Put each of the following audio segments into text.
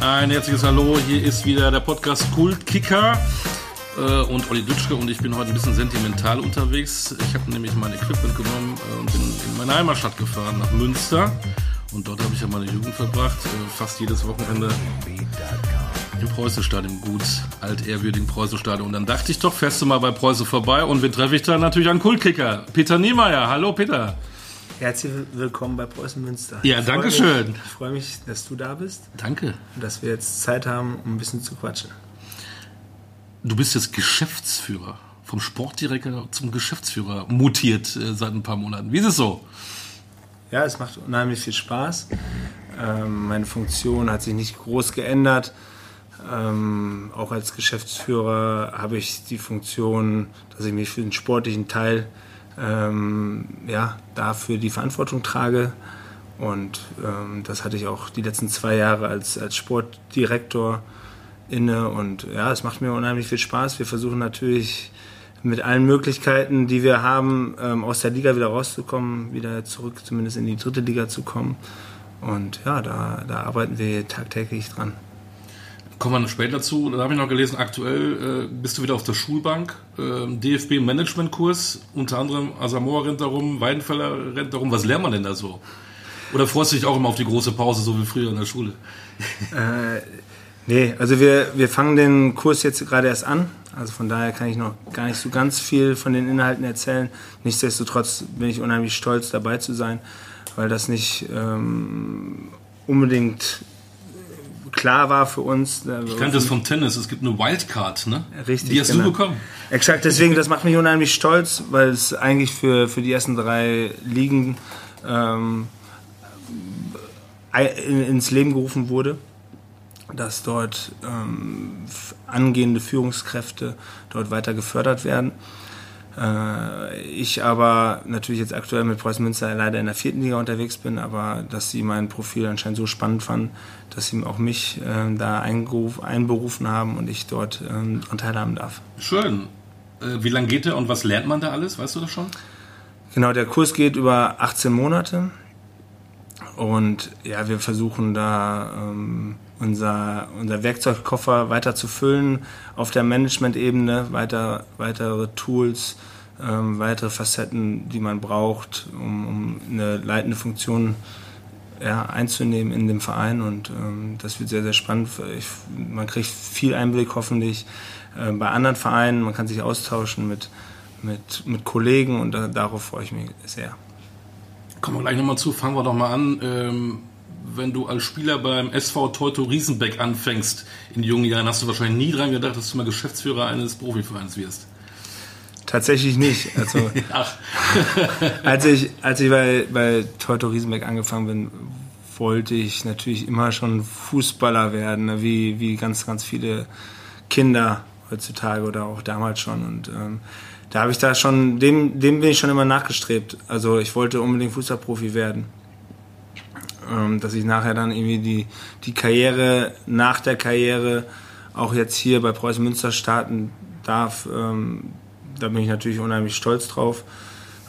Ein herzliches Hallo, hier ist wieder der Podcast Kult Kicker äh, und Olli Dütschke und ich bin heute ein bisschen sentimental unterwegs. Ich habe nämlich mein Equipment genommen äh, und bin in meine Heimatstadt gefahren, nach Münster. Und dort habe ich ja meine Jugend verbracht, äh, fast jedes Wochenende im Preußenstadion, gut altehrwürdigen Preußenstadion. Und dann dachte ich doch, du mal bei Preußen vorbei und wen treffe ich da? Natürlich einen Kultkicker, Peter Niemeyer. Hallo Peter. Herzlich willkommen bei Preußen Münster. Ja, danke schön. Ich freue mich, dass du da bist. Danke. Und dass wir jetzt Zeit haben, um ein bisschen zu quatschen. Du bist jetzt Geschäftsführer. Vom Sportdirektor zum Geschäftsführer mutiert äh, seit ein paar Monaten. Wie ist es so? Ja, es macht unheimlich viel Spaß. Ähm, meine Funktion hat sich nicht groß geändert. Ähm, auch als Geschäftsführer habe ich die Funktion, dass ich mich für den sportlichen Teil ähm, ja, dafür die Verantwortung trage. Und ähm, das hatte ich auch die letzten zwei Jahre als, als Sportdirektor inne. Und ja, es macht mir unheimlich viel Spaß. Wir versuchen natürlich mit allen Möglichkeiten, die wir haben, ähm, aus der Liga wieder rauszukommen, wieder zurück zumindest in die dritte Liga zu kommen. Und ja, da, da arbeiten wir tagtäglich dran. Kommen wir später dazu. Da habe ich noch gelesen, aktuell äh, bist du wieder auf der Schulbank. Äh, DFB Managementkurs, unter anderem Asamoah rennt darum, Weidenfeller rennt darum. Was lernt man denn da so? Oder freust du dich auch immer auf die große Pause, so wie früher in der Schule? Äh, nee, also wir, wir fangen den Kurs jetzt gerade erst an. Also von daher kann ich noch gar nicht so ganz viel von den Inhalten erzählen. Nichtsdestotrotz bin ich unheimlich stolz dabei zu sein, weil das nicht ähm, unbedingt klar war für uns. Ich kannte das vom Tennis, es gibt eine Wildcard, ne? Richtig. Die hast genau. du bekommen. Exakt, deswegen, das macht mich unheimlich stolz, weil es eigentlich für, für die ersten drei Ligen ähm, ins Leben gerufen wurde, dass dort ähm, angehende Führungskräfte dort weiter gefördert werden. Äh, ich aber natürlich jetzt aktuell mit Preußen Münster leider in der vierten Liga unterwegs bin, aber dass sie mein Profil anscheinend so spannend fanden, dass sie auch mich äh, da einberufen haben und ich dort ähm, teilhaben darf. Schön. Äh, wie lange geht der und was lernt man da alles? Weißt du das schon? Genau, der Kurs geht über 18 Monate. Und ja, wir versuchen da ähm, unser, unser Werkzeugkoffer weiter zu füllen auf der Management-Ebene, weiter, weitere Tools, ähm, weitere Facetten, die man braucht, um, um eine leitende Funktion ja, einzunehmen in dem Verein. Und ähm, das wird sehr, sehr spannend. Ich, man kriegt viel Einblick hoffentlich äh, bei anderen Vereinen. Man kann sich austauschen mit, mit, mit Kollegen und da, darauf freue ich mich sehr. Kommen wir gleich nochmal zu, fangen wir doch mal an. Ähm, wenn du als Spieler beim SV Teuto Riesenbeck anfängst in jungen Jahren, hast du wahrscheinlich nie dran gedacht, dass du mal Geschäftsführer eines Profivereins wirst. Tatsächlich nicht. Also, als ich, als ich bei, bei Teuto Riesenbeck angefangen bin, wollte ich natürlich immer schon Fußballer werden, ne? wie, wie ganz, ganz viele Kinder heutzutage oder auch damals schon. Und ähm, da habe ich da schon, dem, dem bin ich schon immer nachgestrebt. Also ich wollte unbedingt Fußballprofi werden. Ähm, dass ich nachher dann irgendwie die, die Karriere nach der Karriere auch jetzt hier bei Preußen Münster starten darf. Ähm, da bin ich natürlich unheimlich stolz drauf.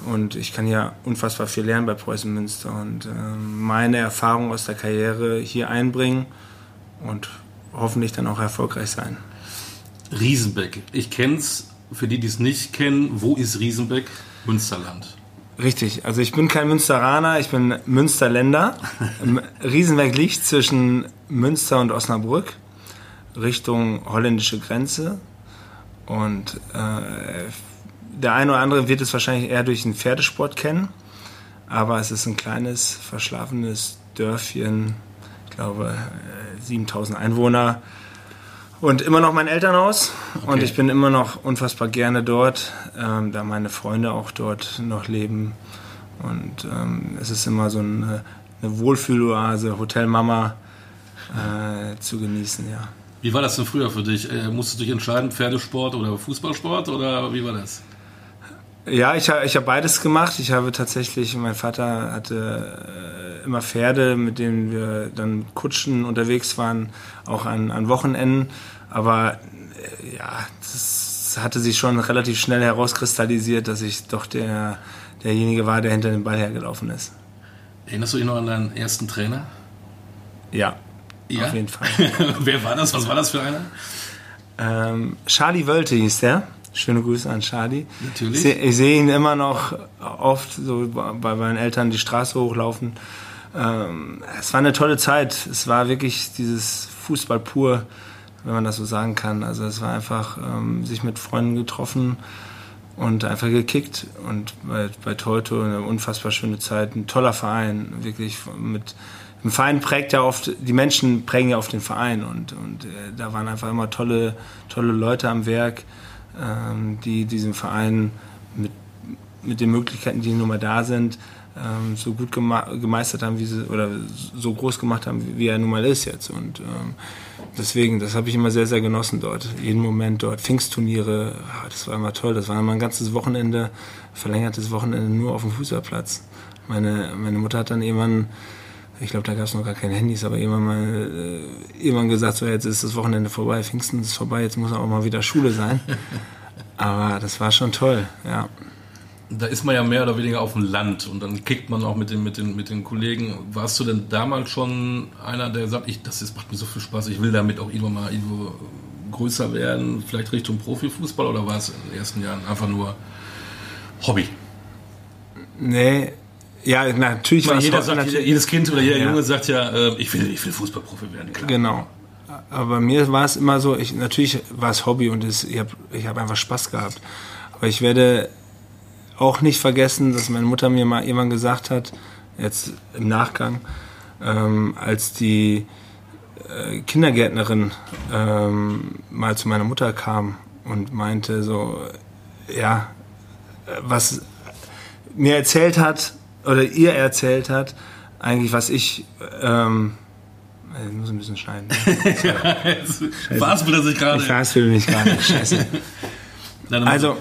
Und ich kann ja unfassbar viel lernen bei Preußen Münster und ähm, meine Erfahrung aus der Karriere hier einbringen und hoffentlich dann auch erfolgreich sein. Riesenbeck. Ich kenne es für die, die es nicht kennen, wo ist Riesenbeck? Münsterland. Richtig, also ich bin kein Münsteraner, ich bin Münsterländer. Riesenberg liegt zwischen Münster und Osnabrück, Richtung holländische Grenze. Und äh, der eine oder andere wird es wahrscheinlich eher durch den Pferdesport kennen, aber es ist ein kleines, verschlafenes Dörfchen, ich glaube 7000 äh, Einwohner, und immer noch mein Elternhaus. Okay. Und ich bin immer noch unfassbar gerne dort, ähm, da meine Freunde auch dort noch leben. Und ähm, es ist immer so eine, eine Wohlfühloase, Hotel Mama äh, zu genießen, ja. Wie war das denn früher für dich? Äh, musstest du dich entscheiden, Pferdesport oder Fußballsport oder wie war das? Ja, ich, ich habe beides gemacht. Ich habe tatsächlich, mein Vater hatte äh, immer Pferde, mit denen wir dann Kutschen unterwegs waren, auch an, an Wochenenden. Aber äh, ja, das hatte sich schon relativ schnell herauskristallisiert, dass ich doch der, derjenige war, der hinter dem Ball hergelaufen ist. Erinnerst du dich noch an deinen ersten Trainer? Ja, Ja? Auf jeden Fall. Wer war das? Was war das für einer? Ähm, Charlie Wölte hieß der. Schöne Grüße an Charlie. Natürlich. Ich, ich sehe ihn immer noch oft so bei meinen Eltern die Straße hochlaufen. Ähm, es war eine tolle Zeit. Es war wirklich dieses Fußball pur, wenn man das so sagen kann. Also es war einfach ähm, sich mit Freunden getroffen und einfach gekickt. Und bei, bei Teuto eine unfassbar schöne Zeit. Ein toller Verein, wirklich mit ein Verein prägt ja oft, die Menschen prägen ja oft den Verein und, und äh, da waren einfach immer tolle, tolle Leute am Werk, ähm, die diesen Verein mit, mit den Möglichkeiten, die nun mal da sind, ähm, so gut gemeistert haben, wie sie, oder so groß gemacht haben, wie, er nun mal ist jetzt. Und ähm, deswegen, das habe ich immer sehr, sehr genossen dort. Jeden Moment dort. Pfingstturniere, ah, das war immer toll. Das war immer ein ganzes Wochenende, verlängertes Wochenende nur auf dem Fußballplatz. Meine, meine Mutter hat dann irgendwann ich glaube, da gab es noch gar keine Handys, aber irgendwann mal äh, irgendwann gesagt, so jetzt ist das Wochenende vorbei, Pfingsten ist vorbei, jetzt muss auch mal wieder Schule sein. aber das war schon toll, ja. Da ist man ja mehr oder weniger auf dem Land und dann kickt man auch mit den, mit den, mit den Kollegen. Warst du denn damals schon einer, der sagt, ich, das ist, macht mir so viel Spaß, ich will damit auch irgendwann mal irgendwo größer werden, vielleicht Richtung Profifußball oder war es in den ersten Jahren einfach nur Hobby? Nee, ja, natürlich war jeder sagt, natürlich, jedes Kind oder jeder ja. Junge sagt ja, äh, ich, will, ich will Fußballprofi werden. Klar. Genau. Aber mir war es immer so, ich, natürlich war es Hobby und es, ich habe ich hab einfach Spaß gehabt. Aber ich werde auch nicht vergessen, dass meine Mutter mir mal irgendwann gesagt hat, jetzt im Nachgang, ähm, als die äh, Kindergärtnerin ähm, mal zu meiner Mutter kam und meinte so, ja, was mir erzählt hat, oder ihr erzählt hat, eigentlich was ich, ähm, ich muss ein bisschen schneiden. ja, verhaspelt er sich gerade. Ich verhaspel mich gerade, scheiße. also,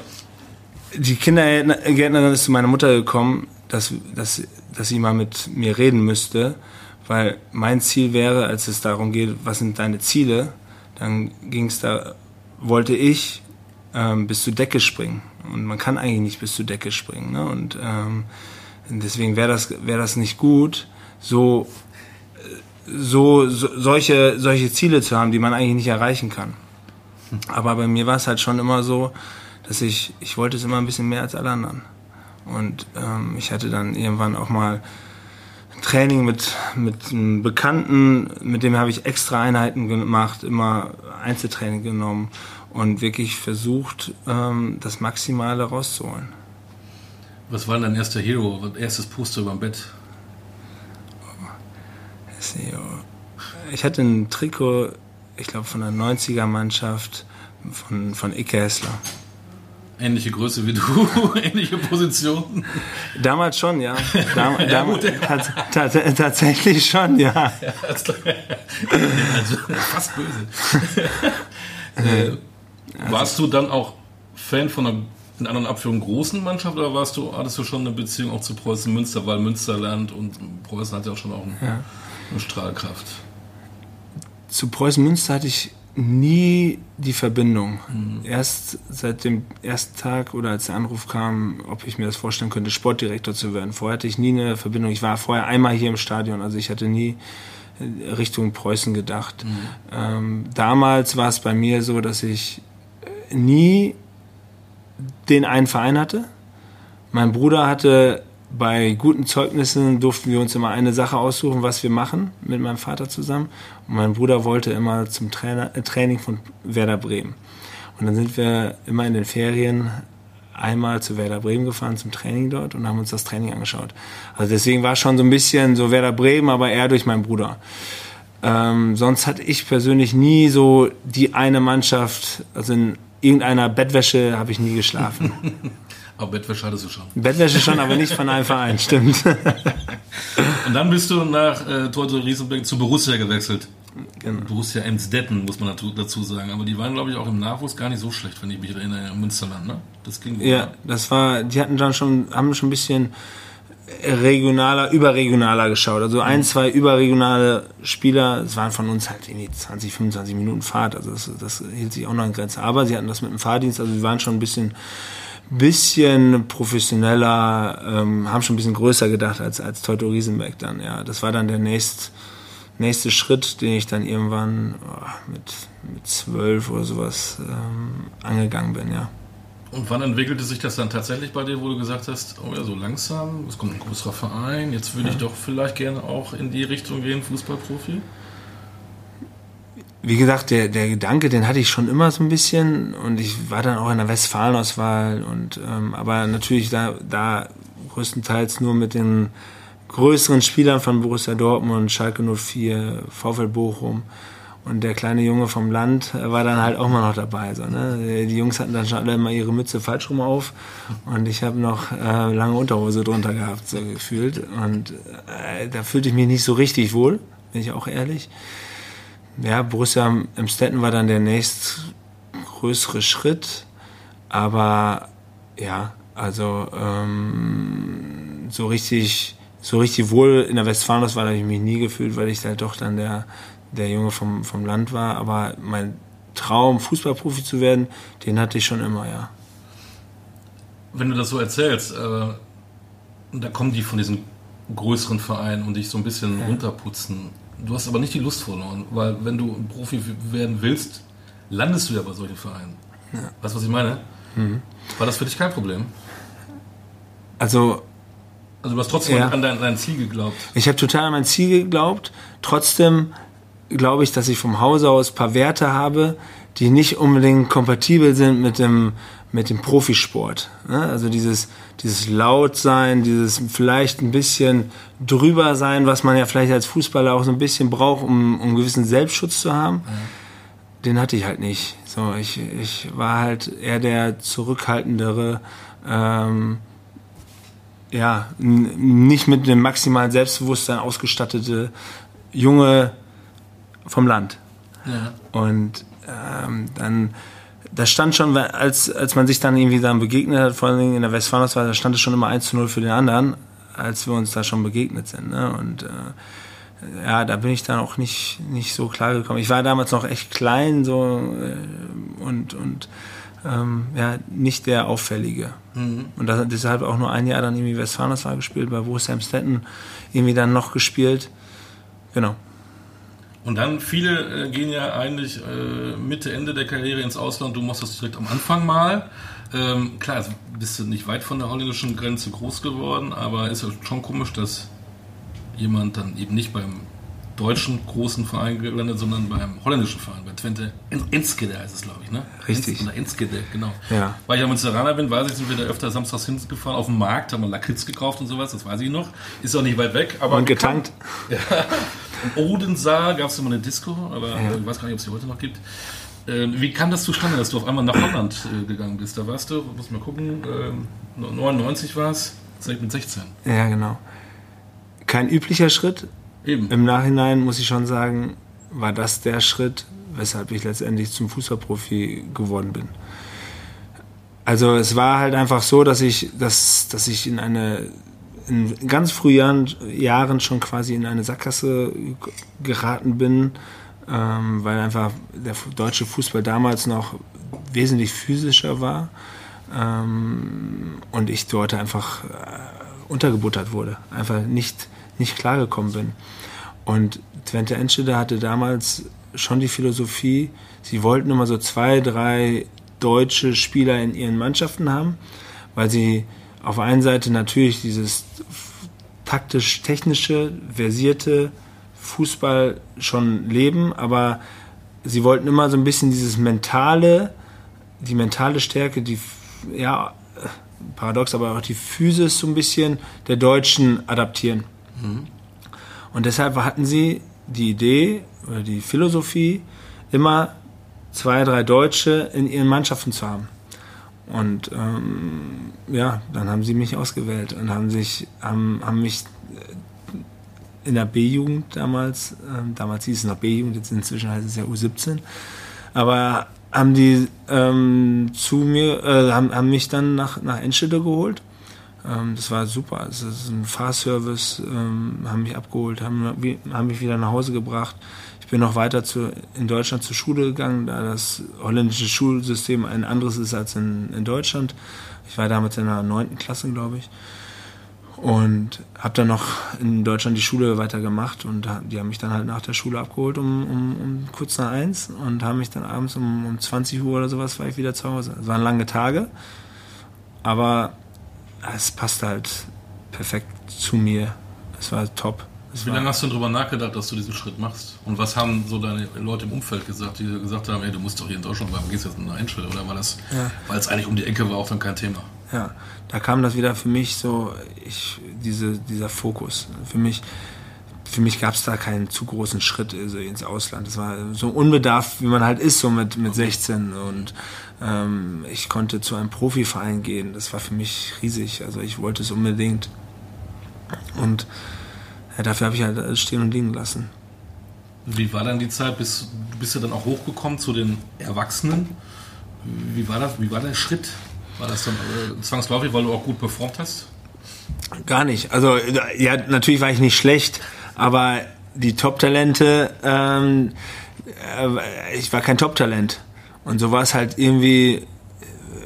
die Kindergärtnerin ist zu meiner Mutter gekommen, dass, dass, dass sie mal mit mir reden müsste, weil mein Ziel wäre, als es darum geht, was sind deine Ziele, dann ging es da, wollte ich ähm, bis zur Decke springen. Und man kann eigentlich nicht bis zur Decke springen. Ne? Und ähm, Deswegen wäre das, wäre das nicht gut, so, so, so, solche, solche Ziele zu haben, die man eigentlich nicht erreichen kann. Aber bei mir war es halt schon immer so, dass ich, ich wollte es immer ein bisschen mehr als alle anderen. Und ähm, ich hatte dann irgendwann auch mal Training mit, mit einem Bekannten, mit dem habe ich extra Einheiten gemacht, immer Einzeltraining genommen und wirklich versucht, ähm, das Maximale rauszuholen. Was war dein erster Hero, erstes Poster über dem Bett? Ich hatte ein Trikot, ich glaube, von der 90er-Mannschaft von, von Ike Hessler. Ähnliche Größe wie du, ähnliche Position. Damals schon, ja. Dam, ja dam, tatsächlich schon, ja. ja also, fast böse. äh, warst du dann auch Fan von einer in anderen Abführungen großen Mannschaft oder warst du, hattest du schon eine Beziehung auch zu Preußen Münster, weil Münsterland und Preußen hat ja auch schon auch eine, ja. eine Strahlkraft? Zu Preußen Münster hatte ich nie die Verbindung. Mhm. Erst seit dem ersten Tag oder als der Anruf kam, ob ich mir das vorstellen könnte, Sportdirektor zu werden. Vorher hatte ich nie eine Verbindung. Ich war vorher einmal hier im Stadion, also ich hatte nie Richtung Preußen gedacht. Mhm. Ähm, damals war es bei mir so, dass ich nie den einen Verein hatte. Mein Bruder hatte bei guten Zeugnissen durften wir uns immer eine Sache aussuchen, was wir machen mit meinem Vater zusammen. Mein Bruder wollte immer zum Trainer, äh, Training von Werder Bremen. Und dann sind wir immer in den Ferien einmal zu Werder Bremen gefahren zum Training dort und haben uns das Training angeschaut. Also deswegen war schon so ein bisschen so Werder Bremen, aber eher durch meinen Bruder. Ähm, sonst hatte ich persönlich nie so die eine Mannschaft, also in irgendeiner Bettwäsche habe ich nie geschlafen. aber Bettwäsche hattest du schon. Bettwäsche schon, aber nicht von einem Verein, stimmt. Und dann bist du nach äh, Torte Riesenberg zu Borussia gewechselt. Genau. Borussia Emsdetten, muss man dazu sagen. Aber die waren, glaube ich, auch im Nachwuchs gar nicht so schlecht, wenn ich mich erinnere, im Münsterland, ne? Das ging Ja, das war, die hatten dann schon, haben schon ein bisschen regionaler, überregionaler geschaut. Also ein, zwei überregionale Spieler, es waren von uns halt irgendwie 20, 25 Minuten Fahrt. Also das, das hielt sich auch noch in Grenze. Aber sie hatten das mit dem Fahrdienst, also wir waren schon ein bisschen, bisschen professioneller, ähm, haben schon ein bisschen größer gedacht als, als Teuto Riesenbeck dann, ja. Das war dann der nächst, nächste Schritt, den ich dann irgendwann oh, mit, mit zwölf oder sowas ähm, angegangen bin, ja. Und wann entwickelte sich das dann tatsächlich bei dir, wo du gesagt hast, oh ja, so langsam, es kommt ein größerer Verein, jetzt würde ja. ich doch vielleicht gerne auch in die Richtung gehen, Fußballprofi? Wie gesagt, der, der Gedanke, den hatte ich schon immer so ein bisschen und ich war dann auch in der Westfalenauswahl und ähm, aber natürlich da, da größtenteils nur mit den größeren Spielern von Borussia Dortmund, Schalke 04, VfL Bochum. Und der kleine Junge vom Land war dann halt auch mal noch dabei. So, ne? Die Jungs hatten dann schon alle immer ihre Mütze falsch rum auf und ich habe noch äh, lange Unterhose drunter gehabt, so gefühlt. Und äh, da fühlte ich mich nicht so richtig wohl, bin ich auch ehrlich. Ja, Borussia im Stetten war dann der nächstgrößere Schritt, aber ja, also ähm, so richtig so richtig wohl in der Westfalen-Auswahl habe ich mich nie gefühlt, weil ich halt doch dann der, der Junge vom, vom Land war. Aber mein Traum, Fußballprofi zu werden, den hatte ich schon immer, ja. Wenn du das so erzählst, äh, da kommen die von diesen größeren Vereinen und dich so ein bisschen ja. runterputzen. Du hast aber nicht die Lust verloren, weil wenn du Profi werden willst, landest du ja bei solchen Vereinen. Ja. Weißt du, was ich meine? Mhm. War das für dich kein Problem? Also also du hast trotzdem ja. an dein, dein, Ziel geglaubt. Ich habe total an mein Ziel geglaubt. Trotzdem glaube ich, dass ich vom Hause aus ein paar Werte habe, die nicht unbedingt kompatibel sind mit dem, mit dem Profisport. Ne? Also dieses, dieses Lautsein, dieses vielleicht ein bisschen drüber sein, was man ja vielleicht als Fußballer auch so ein bisschen braucht, um, um einen gewissen Selbstschutz zu haben. Ja. Den hatte ich halt nicht. So, ich, ich war halt eher der zurückhaltendere, ähm, ja, nicht mit dem maximalen Selbstbewusstsein ausgestattete Junge vom Land. Ja. Und ähm, dann, das stand schon, als, als man sich dann irgendwie dann begegnet hat, vor allem in der Westfalenauswahl, da stand es schon immer 1 zu 0 für den anderen, als wir uns da schon begegnet sind. Ne? Und äh, ja, da bin ich dann auch nicht, nicht so klar gekommen. Ich war damals noch echt klein so äh, und, und ähm, ja, nicht der Auffällige. Mhm. Und das, deshalb auch nur ein Jahr dann irgendwie Westfalenauswahl gespielt, bei Borussia Amstetten irgendwie dann noch gespielt. Genau. Und dann, viele äh, gehen ja eigentlich äh, Mitte, Ende der Karriere ins Ausland. Du machst das direkt am Anfang mal. Ähm, klar, also bist du nicht weit von der holländischen Grenze groß geworden, aber ist ja schon komisch, dass jemand dann eben nicht beim deutschen großen Verein gelandet, sondern beim holländischen Verein, bei Twente Enskede heißt es, glaube ich, ne? Richtig. Oder Enskede, genau. Ja. Weil ich ja Münsteraner bin, weiß ich, sind wir da öfter samstags hingefahren auf dem Markt, haben wir Lakritz gekauft und sowas, das weiß ich noch. Ist auch nicht weit weg. Aber und getankt. Ja. Im Odensaal gab es immer eine Disco, aber ja. ich weiß gar nicht, ob es die heute noch gibt. Ähm, wie kam das zustande, dass du auf einmal nach Holland äh, gegangen bist? Da warst du, muss mal gucken, äh, 99 war es, mit 16. Ja, genau. Kein üblicher Schritt, Eben. Im Nachhinein muss ich schon sagen, war das der Schritt, weshalb ich letztendlich zum Fußballprofi geworden bin. Also es war halt einfach so, dass ich, dass, dass ich in eine in ganz frühen Jahren schon quasi in eine Sackgasse geraten bin, ähm, weil einfach der deutsche Fußball damals noch wesentlich physischer war ähm, und ich dort einfach äh, untergebuttert wurde, einfach nicht, nicht klargekommen bin. Und Twente Enschede hatte damals schon die Philosophie, sie wollten immer so zwei, drei deutsche Spieler in ihren Mannschaften haben, weil sie auf der einen Seite natürlich dieses taktisch-technische, versierte Fußball schon leben, aber sie wollten immer so ein bisschen dieses mentale, die mentale Stärke, die, ja, paradox, aber auch die Physis so ein bisschen der Deutschen adaptieren. Mhm. Und deshalb hatten sie die Idee oder die Philosophie, immer zwei, drei Deutsche in ihren Mannschaften zu haben. Und ähm, ja, dann haben sie mich ausgewählt und haben sich, haben, haben mich in der B-Jugend damals, ähm, damals hieß es noch B-Jugend, jetzt inzwischen heißt es ja U17, aber haben die ähm, zu mir, äh, haben, haben mich dann nach, nach Enschede geholt ähm, das war super. Es ist ein Fahrservice, ähm, haben mich abgeholt, haben, haben mich wieder nach Hause gebracht. Ich bin noch weiter zu, in Deutschland zur Schule gegangen, da das holländische Schulsystem ein anderes ist als in, in Deutschland. Ich war damals in der neunten Klasse, glaube ich. Und habe dann noch in Deutschland die Schule weitergemacht und die haben mich dann halt nach der Schule abgeholt um, um, um kurz nach eins und haben mich dann abends um, um 20 Uhr oder sowas war ich wieder zu Hause. Es waren lange Tage, aber es passte halt perfekt zu mir. Es war top. Es Wie war lange hast du denn darüber nachgedacht, dass du diesen Schritt machst? Und was haben so deine Leute im Umfeld gesagt, die gesagt haben, ey, du musst doch hier in Deutschland bleiben, gehst jetzt in eine Einschule? Oder war das, Ja. weil es eigentlich um die Ecke war, auch dann kein Thema? Ja, da kam das wieder für mich so, ich, diese, dieser Fokus. Für mich, für mich gab es da keinen zu großen Schritt also ins Ausland. Das war so unbedarft, wie man halt ist, so mit, mit 16. Und ähm, ich konnte zu einem Profiverein gehen. Das war für mich riesig. Also ich wollte es unbedingt. Und ja, dafür habe ich halt alles stehen und liegen lassen. Wie war dann die Zeit? Bis, du bist ja dann auch hochgekommen zu den Erwachsenen. Wie war das? Wie war der Schritt? War das dann äh, zwangsläufig, weil du auch gut performt hast? Gar nicht. Also ja, natürlich war ich nicht schlecht, aber die Top-Talente, ähm, äh, ich war kein Top-Talent. Und so war es halt irgendwie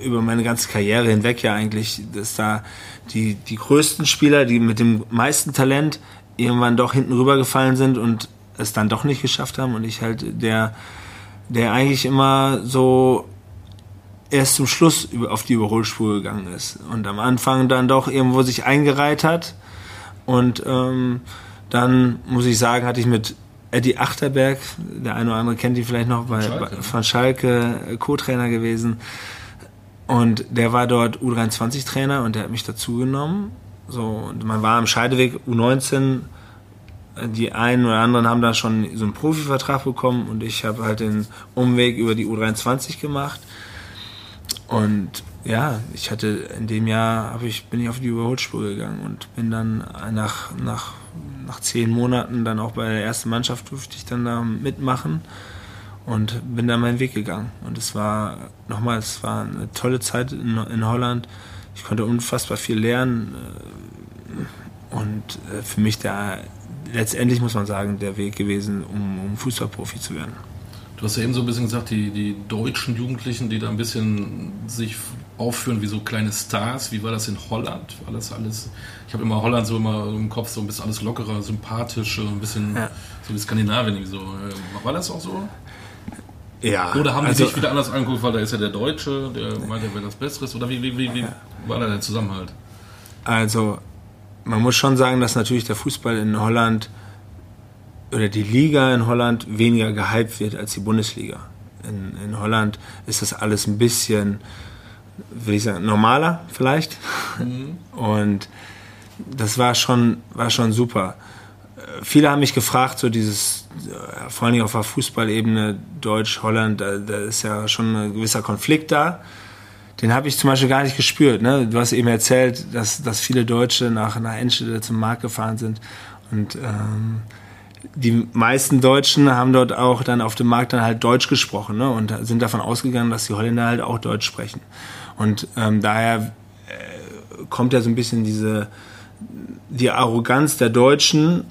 über meine ganze Karriere hinweg ja eigentlich, dass da die, die größten Spieler, die mit dem meisten Talent irgendwann doch hinten rübergefallen sind und es dann doch nicht geschafft haben und ich halt der, der eigentlich immer so erst zum Schluss auf die Überholspur gegangen ist und am Anfang dann doch irgendwo sich eingereiht hat und ähm, dann muss ich sagen, hatte ich mit Eddie Achterberg, der eine oder andere kennt ihn vielleicht noch, bei, Schalke, bei, ne? von Schalke äh, Co-Trainer gewesen und der war dort U23-Trainer und der hat mich dazu genommen. So, und man war am Scheideweg U19 die einen oder anderen haben da schon so einen Profivertrag bekommen und ich habe halt den Umweg über die U23 gemacht. Und ja, ich hatte in dem Jahr habe ich bin ich auf die Überholspur gegangen und bin dann nach nach nach zehn Monaten dann auch bei der ersten Mannschaft durfte ich dann da mitmachen und bin dann meinen Weg gegangen. Und es war nochmal, es war eine tolle Zeit in, in Holland. Ich konnte unfassbar viel lernen äh, und äh, für mich da letztendlich muss man sagen der Weg gewesen, um, um Fußballprofi zu werden. Du hast ja eben so ein bisschen gesagt, die, die deutschen Jugendlichen, die da ein bisschen sich aufführen wie so kleine Stars. Wie war das in Holland? War das alles? Ich habe immer Holland so immer im Kopf so ein bisschen alles lockerer, sympathisch, ein bisschen Ja. so wie Skandinavien. irgendwie So. Äh, War das auch so? Ja, Oder haben die also- sich wieder anders angeguckt, weil da ist ja der Deutsche, der meint, er wäre das Besseres? Oder wie, wie, wie, wie war da der Zusammenhalt? Also, man muss schon sagen, dass natürlich der Fußball in Holland oder die Liga in Holland weniger gehypt wird als die Bundesliga. In, in Holland ist das alles ein bisschen, will ich sagen, normaler vielleicht. Und das war schon, war schon super. Viele haben mich gefragt, so dieses, äh, vor allen Dingen auf der Fußballebene, Deutsch, Holland, da, da ist ja schon ein gewisser Konflikt da. Den habe ich zum Beispiel gar nicht gespürt. Ne? Du hast eben erzählt, dass, dass viele Deutsche nach, nach Enschede zum Markt gefahren sind. Und ähm, die meisten Deutschen haben dort auch dann auf dem Markt dann halt Deutsch gesprochen ne? und sind davon ausgegangen, dass die Holländer halt auch Deutsch sprechen. Und ähm, daher äh, kommt ja so ein bisschen diese die Arroganz der Deutschen,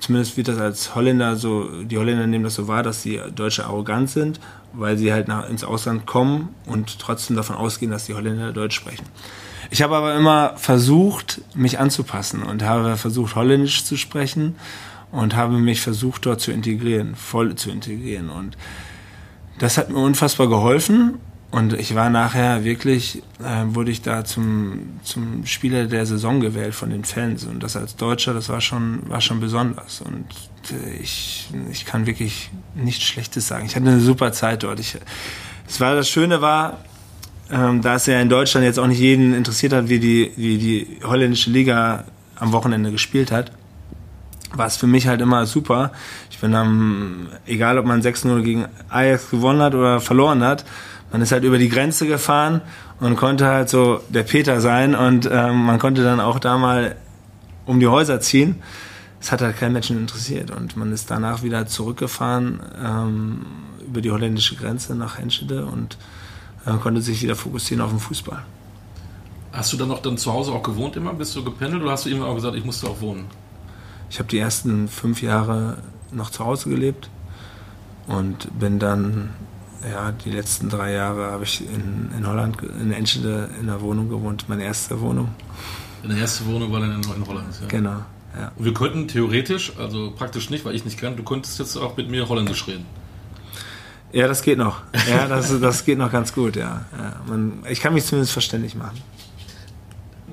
zumindest wird das als Holländer so, die Holländer nehmen das so wahr, dass die Deutsche arrogant sind, weil sie halt nach, ins Ausland kommen und trotzdem davon ausgehen, dass die Holländer Deutsch sprechen. Ich habe aber immer versucht, mich anzupassen und habe versucht, Holländisch zu sprechen und habe mich versucht, dort zu integrieren, voll zu integrieren. Und das hat mir unfassbar geholfen. Und ich war nachher wirklich, äh, wurde ich da zum, zum Spieler der Saison gewählt von den Fans. Und das als Deutscher, das war schon, war schon besonders. Und äh, ich, ich kann wirklich nichts Schlechtes sagen. Ich hatte eine super Zeit dort. Ich, es war, das Schöne war, ähm, da es ja in Deutschland jetzt auch nicht jeden interessiert hat, wie die, wie die holländische Liga am Wochenende gespielt hat, war es für mich halt immer super. Ich bin am, egal ob man 6-0 gegen Ajax gewonnen hat oder verloren hat, man ist halt über die Grenze gefahren und konnte halt so der Peter sein und ähm, man konnte dann auch da mal um die Häuser ziehen. Es hat halt keinen Menschen interessiert und man ist danach wieder zurückgefahren ähm, über die holländische Grenze nach Enschede und äh, konnte sich wieder fokussieren auf den Fußball. Hast du dann noch dann zu Hause auch gewohnt immer? Bist du gependelt oder hast du immer auch gesagt, ich musste auch wohnen? Ich habe die ersten fünf Jahre noch zu Hause gelebt und bin dann, ja, die letzten drei Jahre habe ich in, in Holland, in Enschede in der Wohnung gewohnt, meine erste Wohnung. Deine erste Wohnung war dann in, in Holland, ja. Genau. Ja. Und wir könnten theoretisch, also praktisch nicht, weil ich nicht kann, du könntest jetzt auch mit mir Holländisch reden. Ja, das geht noch. Ja, das, das geht noch ganz gut, ja. ja man, ich kann mich zumindest verständlich machen.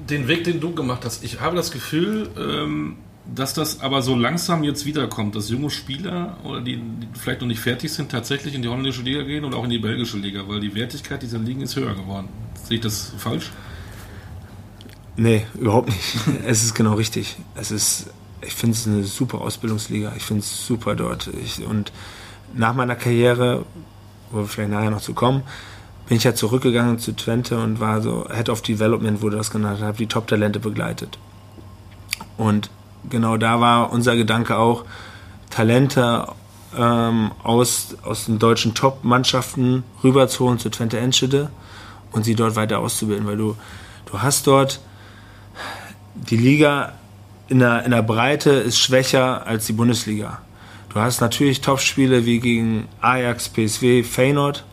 Den Weg, den du gemacht hast, ich habe das Gefühl, ähm, dass das aber so langsam jetzt wiederkommt, dass junge Spieler oder die, die, vielleicht noch nicht fertig sind, tatsächlich in die holländische Liga gehen oder auch in die belgische Liga, weil die Wertigkeit dieser Ligen ist höher geworden. Sehe ich das falsch? Nee, überhaupt nicht. es ist genau richtig. Es ist, ich finde es eine super Ausbildungsliga. Ich finde es super dort. Ich, und nach meiner Karriere, wo wir vielleicht nachher noch zu kommen, bin ich ja zurückgegangen zu Twente und war so Head of Development, wurde das genannt, habe die Top-Talente begleitet. Und genau da war unser Gedanke auch, Talente ähm, aus, aus den deutschen Top-Mannschaften rüberzuholen zu Twente Enschede und sie dort weiter auszubilden, weil du, du hast dort die Liga in der, in der Breite ist schwächer als die Bundesliga. Du hast natürlich Top-Spiele wie gegen Ajax, PSW, Feyenoord,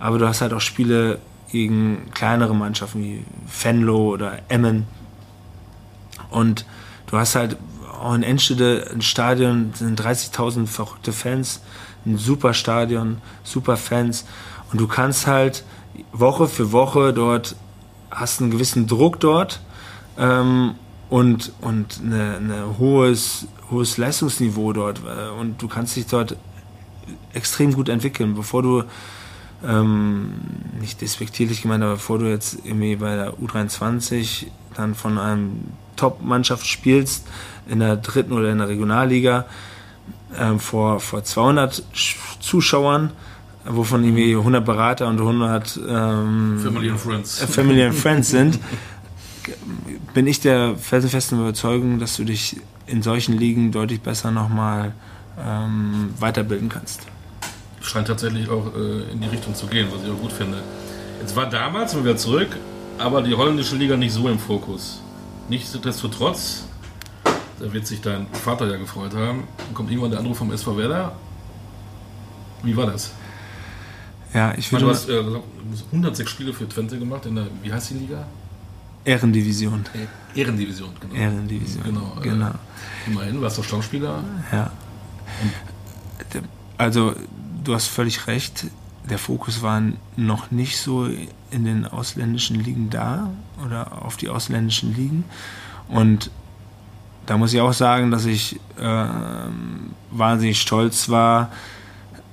aber du hast halt auch Spiele gegen kleinere Mannschaften wie Venlo oder Emmen. Und du hast halt auch in Enschede ein Stadion, sind 30.000 verrückte Fans, ein super Stadion, super Fans. Und du kannst halt Woche für Woche dort, hast einen gewissen Druck dort ähm, und, und eine, eine hohes, hohes Leistungsniveau dort äh, und du kannst dich dort extrem gut entwickeln, bevor du ähm, nicht despektierlich gemeint, aber bevor du jetzt irgendwie bei der U23 dann von einem Top-Mannschaft spielst in der dritten oder in der Regionalliga ähm, vor, vor 200 Zuschauern, wovon irgendwie 100 Berater und 100 ähm, Family and Friends, Family and Friends sind, bin ich der felsenfesten Überzeugung, dass du dich in solchen Ligen deutlich besser nochmal ähm, weiterbilden kannst. Scheint tatsächlich auch äh, in die Richtung zu gehen, was ich auch gut finde. Jetzt war damals, wenn wir zurück, aber die holländische Liga nicht so im Fokus. Nichtsdestotrotz, da wird sich dein Vater ja gefreut haben, kommt irgendwann der Anruf vom SV Werder. Wie war das? Ja, ich würde. Du hast äh, 106 Spiele für Twente gemacht in der, wie heißt die Liga? Ehrendivision. Ehrendivision, genau. Ehrendivision. Genau. Äh, genau. immerhin, warst du Stammspieler. Ja. Also, du hast völlig recht. Der Fokus war noch nicht so in den ausländischen Ligen da oder auf die ausländischen Ligen. Und da muss ich auch sagen, dass ich äh, wahnsinnig stolz war,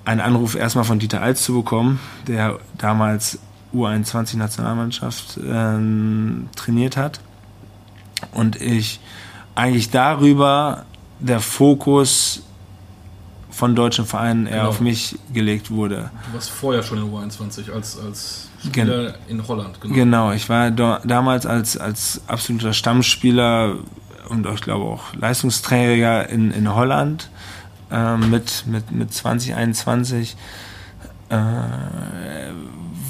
einen Anruf erstmal von Dieter Alz zu bekommen, der damals U21-Nationalmannschaft ähm, trainiert hat. Und ich eigentlich darüber der Fokus von deutschen Vereinen eher genau. auf mich gelegt wurde. Du warst vorher schon in U21 als, als Spieler Gen in Holland. Genau, genau ich war damals als, als absoluter Stammspieler und ich glaube auch Leistungsträger in, in Holland äh, mit, mit, mit 2021. Äh,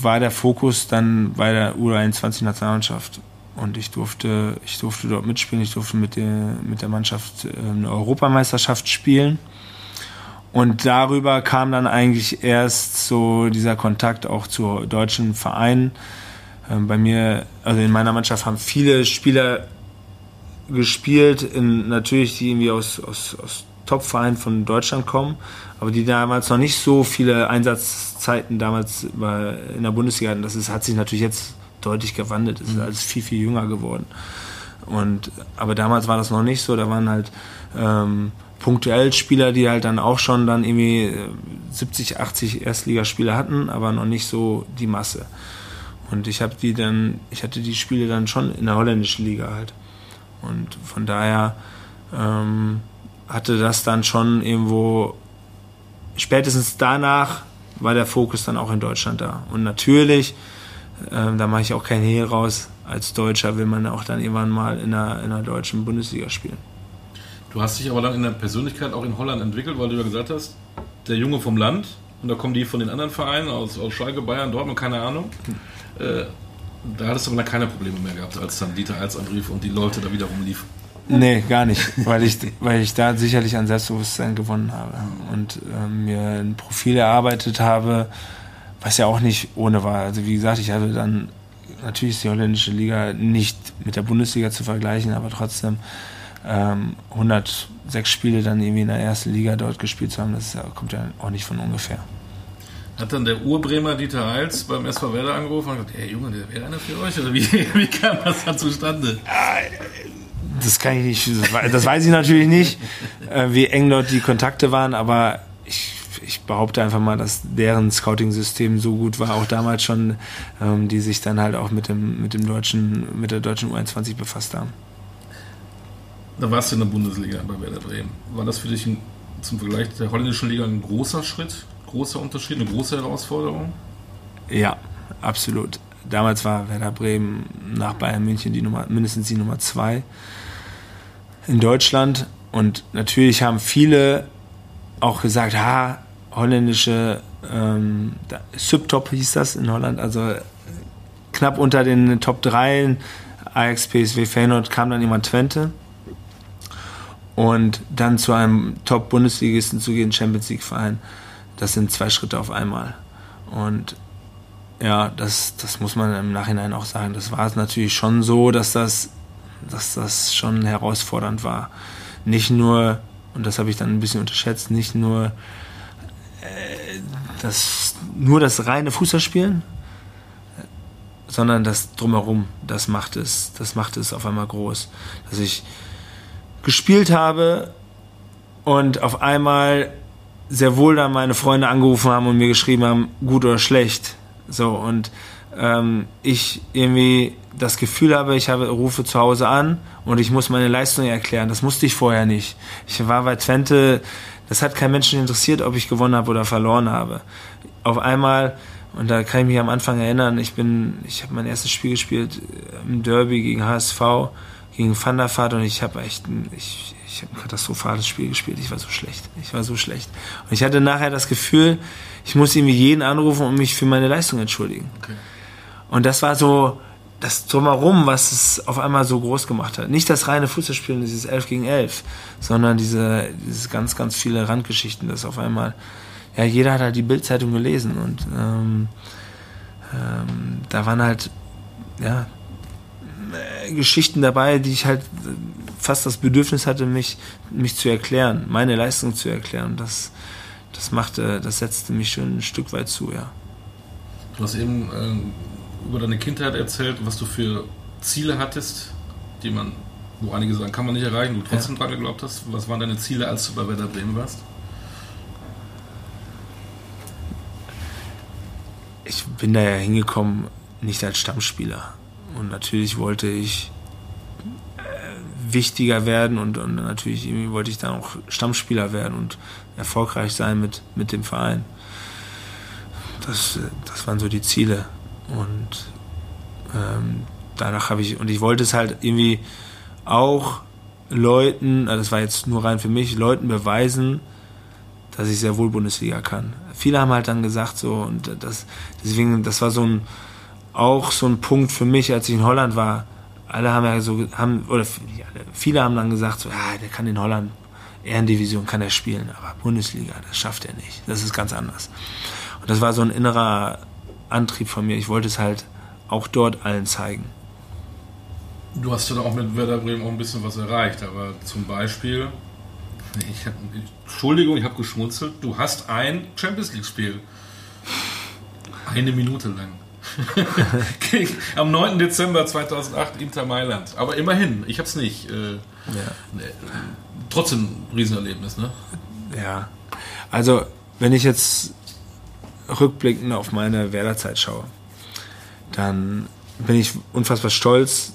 war der Fokus dann bei der U21-Nationalmannschaft. Und ich durfte, ich durfte dort mitspielen, ich durfte mit der, mit der Mannschaft ähm, eine Europameisterschaft spielen. Und darüber kam dann eigentlich erst so dieser Kontakt auch zu deutschen Vereinen. Ähm, bei mir, also in meiner Mannschaft haben viele Spieler gespielt, in, natürlich die irgendwie aus, aus, aus Top-Vereinen von Deutschland kommen, aber die damals noch nicht so viele Einsatzzeiten damals in der Bundesliga hatten. Das ist, hat sich natürlich jetzt deutlich gewandelt. Es ist mhm. alles viel, viel jünger geworden. Und, aber damals war das noch nicht so. Da waren halt ähm, punktuell Spieler, die halt dann auch schon dann irgendwie 70, 80 Erstligaspiele hatten, aber noch nicht so die Masse. Und ich habe die dann, ich hatte die Spiele dann schon in der holländischen Liga halt. Und von daher ähm, hatte das dann schon irgendwo, spätestens danach war der Fokus dann auch in Deutschland da. Und natürlich, äh, da mache ich auch kein Hehl raus, als Deutscher will man auch dann irgendwann mal in der, in der deutschen Bundesliga spielen. Du hast dich aber dann in der Persönlichkeit auch in Holland entwickelt, weil du ja gesagt hast, der Junge vom Land, und da kommen die von den anderen Vereinen, aus, aus Schalke, Bayern, Dortmund, keine Ahnung. Äh, da hattest du aber dann keine Probleme mehr gehabt, als dann Dieter Alz anrief und die Leute da wieder rumliefen. Nee, gar nicht, weil ich, weil ich da sicherlich an Selbstbewusstsein gewonnen habe und äh, mir ein Profil erarbeitet habe, was ja auch nicht ohne war. Also wie gesagt, ich hatte dann natürlich ist die holländische Liga nicht mit der Bundesliga zu vergleichen, aber trotzdem ähm, 106 Spiele dann irgendwie in der ersten Liga dort gespielt zu haben, das kommt ja auch nicht von ungefähr. Hat dann der Urbremer Dieter Heils beim SV Werder angerufen und gesagt, ey Junge, der wäre einer für euch? Oder wie, wie kam das dann zustande? Das kann ich nicht, das weiß ich natürlich nicht, äh, wie eng dort die Kontakte waren, aber ich, ich behaupte einfach mal, dass deren Scouting-System so gut war, auch damals schon, ähm, die sich dann halt auch mit dem, mit dem deutschen, mit der deutschen U21 befasst haben. Da warst du in der Bundesliga bei Werder Bremen. War das für dich ein, zum Vergleich der holländischen Liga ein großer Schritt? Großer Unterschied, eine große Herausforderung? Ja, absolut. Damals war Werder Bremen nach Bayern München die Nummer, mindestens die Nummer zwei in Deutschland. Und natürlich haben viele auch gesagt, ha, holländische ähm, Subtop hieß das in Holland, also knapp unter den Top 3, Ajax, PSW, Feyenoord kam dann jemand Twente. Und dann zu einem Top-Bundesligisten zu gehen, Champions League-Verein das sind zwei Schritte auf einmal. Und ja, das, das muss man im Nachhinein auch sagen. Das war es natürlich schon so, dass das, dass das schon herausfordernd war. Nicht nur, und das habe ich dann ein bisschen unterschätzt, nicht nur äh, das, nur das reine Fußballspielen, sondern das drumherum, das macht es, das macht es auf einmal groß. Dass ich gespielt habe und auf einmal sehr wohl dann meine Freunde angerufen haben und mir geschrieben haben, gut oder schlecht. So, und ähm, ich irgendwie das Gefühl habe, ich habe, rufe zu Hause an und ich muss meine Leistung erklären. Das musste ich vorher nicht. Ich war bei Twente, das hat kein Menschen interessiert, ob ich gewonnen habe oder verloren habe. Auf einmal, und da kann ich mich am Anfang erinnern, ich bin, ich habe mein erstes Spiel gespielt im Derby gegen HSV, gegen Van der Vaart und ich habe echt, ich, ich habe ein katastrophales Spiel gespielt. Ich war so schlecht. Ich war so schlecht. Und ich hatte nachher das Gefühl, ich muss irgendwie jeden anrufen und mich für meine Leistung entschuldigen. Okay. Und das war so das Drumherum, was es auf einmal so groß gemacht hat. Nicht das reine Fußballspielen, dieses 11 gegen 11, sondern diese, diese ganz, ganz viele Randgeschichten, das auf einmal, ja, jeder hat halt die Bildzeitung gelesen und ähm, ähm, da waren halt, ja, äh, Geschichten dabei, die ich halt fast das Bedürfnis hatte, mich, mich zu erklären, meine Leistung zu erklären. Das, das machte, das setzte mich schon ein Stück weit zu, ja. Du hast eben äh, über deine Kindheit erzählt, was du für Ziele hattest, die man, wo einige sagen, kann man nicht erreichen, du trotzdem ja. dran geglaubt hast. Was waren deine Ziele, als du bei Werder Bremen warst? Ich bin da ja hingekommen, nicht als Stammspieler. Und natürlich wollte ich wichtiger werden und, und natürlich wollte ich dann auch Stammspieler werden und erfolgreich sein mit, mit dem Verein. Das, das waren so die Ziele. Und ähm, danach habe ich, und ich wollte es halt irgendwie auch Leuten, also das war jetzt nur rein für mich, Leuten beweisen, dass ich sehr wohl Bundesliga kann. Viele haben halt dann gesagt so, und das, deswegen, das war so ein, auch so ein Punkt für mich, als ich in Holland war, alle haben ja so, haben, oder viele haben dann gesagt, so, ja, der kann in Holland, Ehrendivision kann er spielen, aber Bundesliga, das schafft er nicht. Das ist ganz anders. Und das war so ein innerer Antrieb von mir. Ich wollte es halt auch dort allen zeigen. Du hast dann auch mit Werder Bremen auch ein bisschen was erreicht, aber zum Beispiel, ich hab, Entschuldigung, ich habe geschmunzelt, du hast ein Champions League-Spiel. Eine Minute lang. Am 9. Dezember 2008 Inter Mailand. Aber immerhin, ich habe es nicht. Äh, ja. Äh, trotzdem ein Riesenerlebnis, ne? Ja. Also, wenn ich jetzt rückblickend auf meine Werderzeit schaue, dann bin ich unfassbar stolz,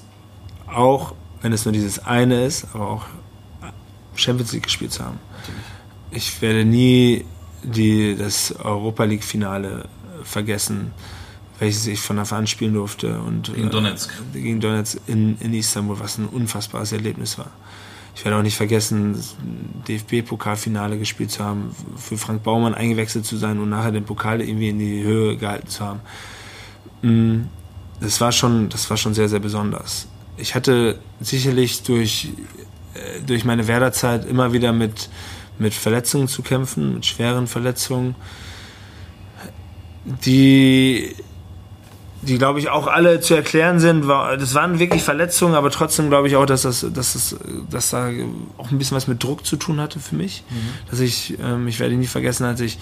auch wenn es nur dieses eine ist, aber auch Champions League gespielt zu haben. Ich werde nie die, das Europa League Finale vergessen welches ich von Anfang an spielen durfte. Und, gegen Donetsk. Äh, gegen Donetsk in, in Istanbul, was ein unfassbares Erlebnis war. Ich werde auch nicht vergessen, DFB-Pokalfinale gespielt zu haben, für Frank Baumann eingewechselt zu sein und nachher den Pokal irgendwie in die Höhe gehalten zu haben. Mm, das war schon, das war schon sehr, sehr besonders. Ich hatte sicherlich durch, äh, durch meine Werderzeit immer wieder mit, mit Verletzungen zu kämpfen, mit schweren Verletzungen, die die glaube ich auch alle zu erklären sind. Das waren wirklich Verletzungen, aber trotzdem glaube ich auch, dass das, dass das, dass da auch ein bisschen was mit Druck zu tun hatte für mich. Mhm. Dass ich, ähm, ich werde nie vergessen, als ich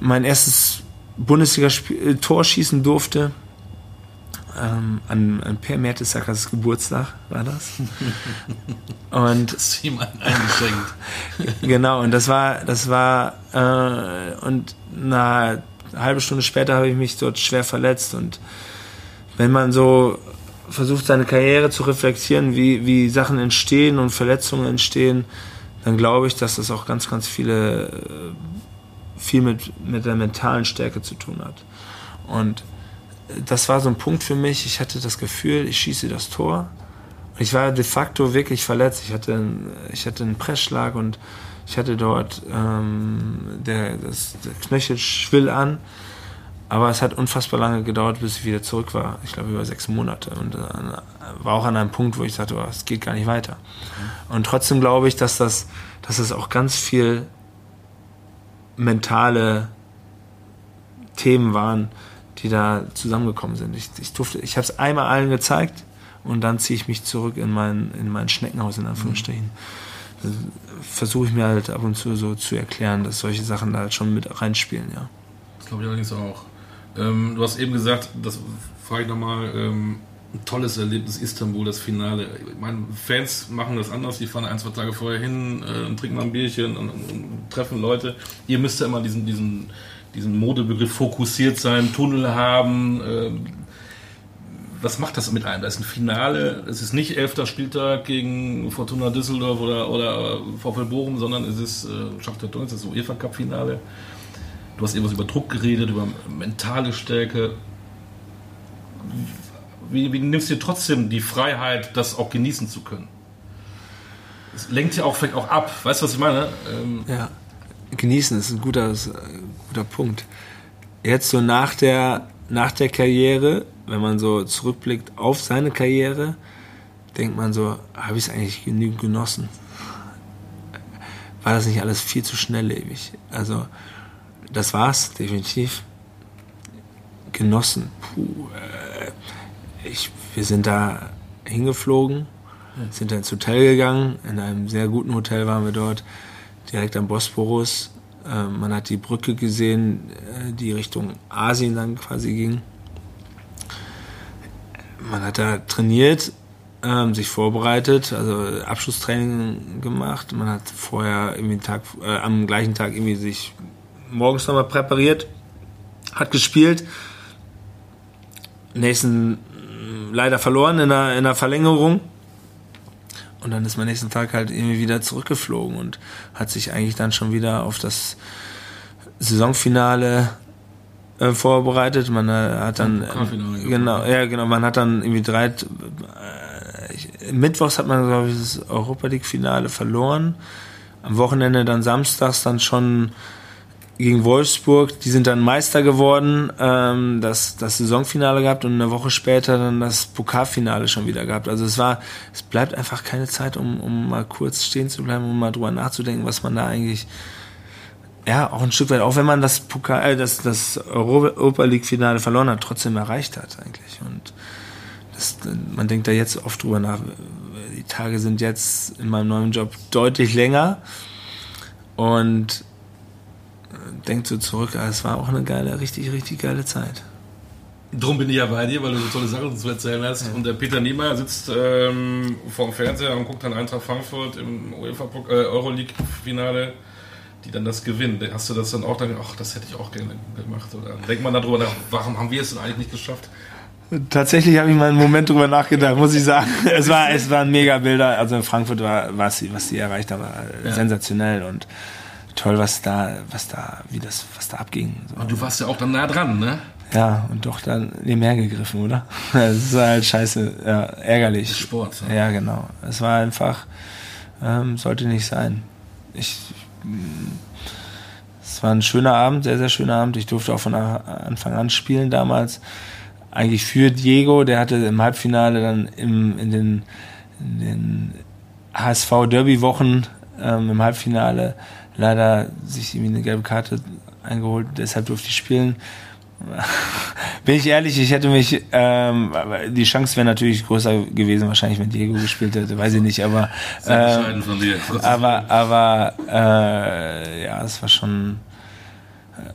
mein erstes Bundesliga-Tor äh, schießen durfte. Ähm, an, an Per Mertesakers Geburtstag war das. und das ist ihm eingeschenkt. genau, und das war, das war, äh, und na, eine halbe Stunde später habe ich mich dort schwer verletzt und wenn man so versucht, seine Karriere zu reflektieren, wie, wie Sachen entstehen und Verletzungen entstehen, dann glaube ich, dass das auch ganz, ganz viele, äh, viel mit, mit der mentalen Stärke zu tun hat. Und das war so ein Punkt für mich. Ich hatte das Gefühl, ich schieße das Tor. Ich war de facto wirklich verletzt. Ich hatte, ich hatte einen Pressschlag und ich hatte dort ähm, der, das, der Knöchel schwill an, aber es hat unfassbar lange gedauert, bis ich wieder zurück war. Ich glaube über sechs Monate und äh, war auch an einem Punkt, wo ich sagte, oh, es geht gar nicht weiter. Und trotzdem glaube ich, dass das, dass das auch ganz viel mentale Themen waren, die da zusammengekommen sind. Ich, ich durfte, ich habe es einmal allen gezeigt und dann ziehe ich mich zurück in mein, in mein Schneckenhaus in Anführungsstrichen. Mhm versuche ich mir halt ab und zu so zu erklären, dass solche Sachen da halt schon mit reinspielen, ja. Das glaube ich allerdings auch. Ähm, du hast eben gesagt, das frage ich nochmal, ähm, ein tolles Erlebnis Istanbul, das Finale. Meine Fans machen das anders, die fahren ein, zwei Tage vorher hin, äh, trinken mal ein Bierchen und, und, und, treffen Leute. Ihr müsst ja immer diesen, diesen, diesen Modebegriff fokussiert sein, Tunnel haben, äh, was macht das mit einem? Da ist ein Finale, es ist nicht elfter Spieltag gegen Fortuna Düsseldorf oder, oder VfL Bochum, sondern es ist äh, Schachter Donetsk, das ist das UEFA Cup Finale. Du hast eben was über Druck geredet, über mentale Stärke. Wie, wie nimmst du dir trotzdem die Freiheit, das auch genießen zu können? Es lenkt ja auch vielleicht auch ab. Weißt du, was ich meine? Ähm ja, genießen ist ein guter, ist ein guter Punkt. Jetzt so nach der, nach der Karriere wenn man so zurückblickt auf seine Karriere, denkt man so, habe ich es eigentlich genügend genossen? War das nicht alles viel zu schnelllebig? Also, das war's, definitiv. Genossen. Puh, äh, ich, wir sind da hingeflogen, sind da ins Hotel gegangen. In einem sehr guten Hotel waren wir dort, direkt am Bosporus. Äh, man hat die Brücke gesehen, äh, die Richtung Asien dann quasi ging man hat da trainiert, ähm, sich vorbereitet, also Abschlusstraining gemacht. Man hat vorher irgendwie Tag, äh, am gleichen Tag irgendwie sich morgens nochmal präpariert, hat gespielt. Nächsten leider verloren in der, in der Verlängerung. Und dann ist man nächsten Tag halt irgendwie wieder zurückgeflogen und hat sich eigentlich dann schon wieder auf das Saisonfinale äh, vorbereitet. Man äh, hat dann äh, genau, ja genau, man hat dann irgendwie drei äh, Mittwochs hat man glaube ich das Europa League Finale verloren. Am Wochenende dann samstags dann schon gegen Wolfsburg, die sind dann Meister geworden, ähm, das, das Saisonfinale gehabt und eine Woche später dann das Pokalfinale schon wieder gehabt. Also es war, es bleibt einfach keine Zeit, um, um mal kurz stehen zu bleiben, um mal drüber nachzudenken, was man da eigentlich ja, auch ein Stück weit, auch wenn man das Pokal, äh, das, das Europa League Finale verloren hat, trotzdem erreicht hat eigentlich. Und das, man denkt da jetzt oft drüber nach. Die Tage sind jetzt in meinem neuen Job deutlich länger und denkt so zurück, ah, es war auch eine geile, richtig, richtig geile Zeit. Drum bin ich ja bei dir, weil du so tolle Sachen zu erzählen hast. Ja. Und der Peter Niemeyer sitzt ähm, vor dem Fernseher und guckt dann Eintracht Frankfurt im UEFA äh, Euroleague-Finale die dann das gewinnen. Hast du das dann auch dann, ach, das hätte ich auch gerne gemacht? Oder denkt man darüber nach, warum haben wir es denn eigentlich nicht geschafft? Tatsächlich habe ich mal einen Moment drüber nachgedacht, muss ich sagen. Es war, es waren mega Bilder. Also in Frankfurt war, was sie, was sie erreicht haben, war ja. sensationell und toll, was da, was da, wie das, was da abging. Und du warst ja auch dann nah dran, ne? Ja, und doch dann nebenher gegriffen, oder? Das ist halt scheiße, ja, ärgerlich. Sport. Ja. ja, genau. Es war einfach, ähm, sollte nicht sein. Ich es war ein schöner Abend, sehr, sehr schöner Abend. Ich durfte auch von Anfang an spielen damals. Eigentlich für Diego, der hatte im Halbfinale dann im, in den, den HSV-Derby-Wochen ähm, im Halbfinale leider sich irgendwie eine gelbe Karte eingeholt, deshalb durfte ich spielen. Bin ich ehrlich, ich hätte mich, ähm, die Chance wäre natürlich größer gewesen, wahrscheinlich, wenn Diego gespielt hätte, weiß ich nicht, aber, äh, von dir. aber, aber, äh, ja, es war schon, äh,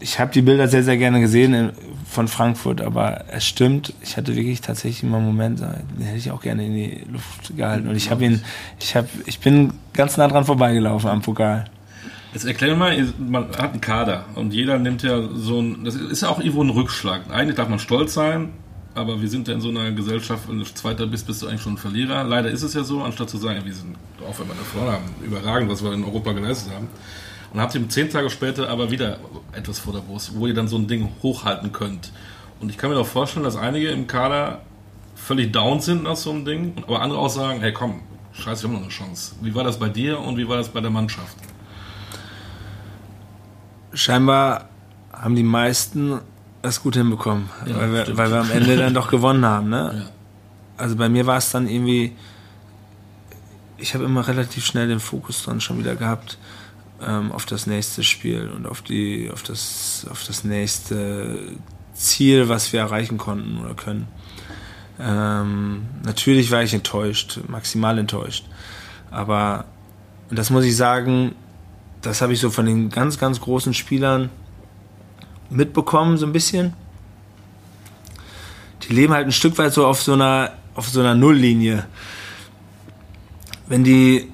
ich habe die Bilder sehr, sehr gerne gesehen in, von Frankfurt, aber es stimmt, ich hatte wirklich tatsächlich immer einen Moment, den hätte ich auch gerne in die Luft gehalten und ich habe ihn, ich habe, ich bin ganz nah dran vorbeigelaufen am Pokal. Jetzt erklär mal, man hat einen Kader und jeder nimmt ja so ein, das ist ja auch irgendwo ein Rückschlag. Eigentlich darf man stolz sein, aber wir sind ja in so einer Gesellschaft, wenn du Zweiter bist, bist du eigentlich schon ein Verlierer. Leider ist es ja so, anstatt zu sagen, wir sind, auch wenn wir da vorne haben, überragend, was wir in Europa geleistet haben. Und habt ihr zehn Tage später aber wieder etwas vor der Brust, wo ihr dann so ein Ding hochhalten könnt. Und ich kann mir doch vorstellen, dass einige im Kader völlig down sind nach so einem Ding, aber andere auch sagen, hey komm, scheiße, wir haben noch eine Chance. Wie war das bei dir und wie war das bei der Mannschaft? Scheinbar haben die meisten das gut hinbekommen, ja, weil, wir, weil, wir, am Ende dann doch gewonnen haben. Ne? Ja. Also bei mir war es dann irgendwie, ich habe immer relativ schnell den Fokus dann schon wieder gehabt ähm, auf das nächste Spiel und auf, die, auf, das, auf das nächste Ziel, was wir erreichen konnten oder können. Ähm, natürlich war ich enttäuscht, maximal enttäuscht. Aber, und das muss ich sagen, das habe ich so von den ganz, ganz großen Spielern mitbekommen, so ein bisschen. Die leben halt ein Stück weit so auf so einer, auf so einer Nulllinie. Wenn die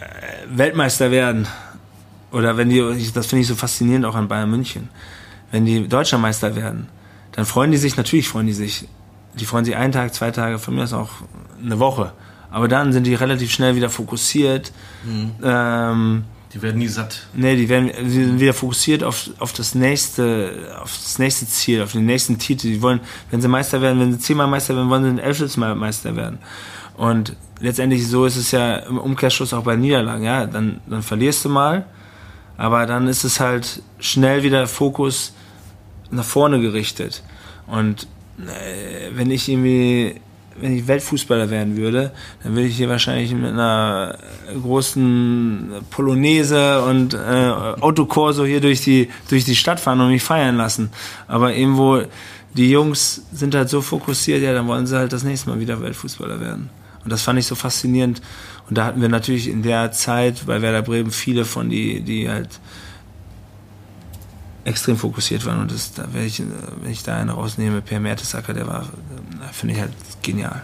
äh, Weltmeister werden, oder wenn die, das finde ich so faszinierend auch an Bayern München, wenn die Deutscher Meister werden, dann freuen die sich, natürlich freuen die sich. Die freuen sich einen Tag, zwei Tage, von mir aus auch eine Woche. Aber dann sind die relativ schnell wieder fokussiert. Mhm. Ähm, die werden nie satt. Nee, die werden die sind wieder fokussiert auf, auf das nächste, auf das nächste Ziel, auf den nächsten Titel. Die wollen, wenn sie Meister werden, wenn sie zehnmal Meister werden, wollen sie ein elftes Mal Meister werden. Und letztendlich so ist es ja im Umkehrschluss auch bei Niederlagen, ja. Dann, dann verlierst du mal, aber dann ist es halt schnell wieder Fokus nach vorne gerichtet. Und äh, wenn ich irgendwie wenn ich Weltfußballer werden würde, dann würde ich hier wahrscheinlich mit einer großen Polonaise und äh, Autokorso hier durch die, durch die Stadt fahren und mich feiern lassen. Aber irgendwo, die Jungs sind halt so fokussiert, ja, dann wollen sie halt das nächste Mal wieder Weltfußballer werden. Und das fand ich so faszinierend. Und da hatten wir natürlich in der Zeit bei Werder Bremen viele von die, die halt extrem fokussiert waren. Und das, da, wenn, ich, wenn ich da einen rausnehme, Per Mertesacker, der war, finde ich halt genial.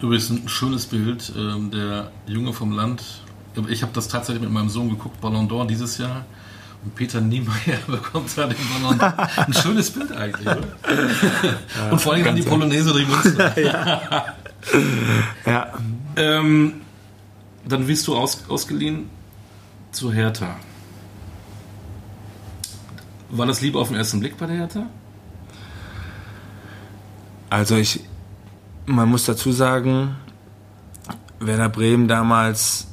Du bist ein schönes Bild, ähm, der Junge vom Land. Ich habe das tatsächlich mit meinem Sohn geguckt, Ballon d'Or dieses Jahr. Und Peter Niemeyer bekommt da den Ballon d'Or. Ein schönes Bild eigentlich, oder? Ja, Und vor allem an die Polonaise durch Münster. ja. ja. Ähm, dann wirst du aus, ausgeliehen zu Hertha. War das Liebe auf den ersten Blick bei der Hertha? Also ich, man muss dazu sagen, Werder Bremen damals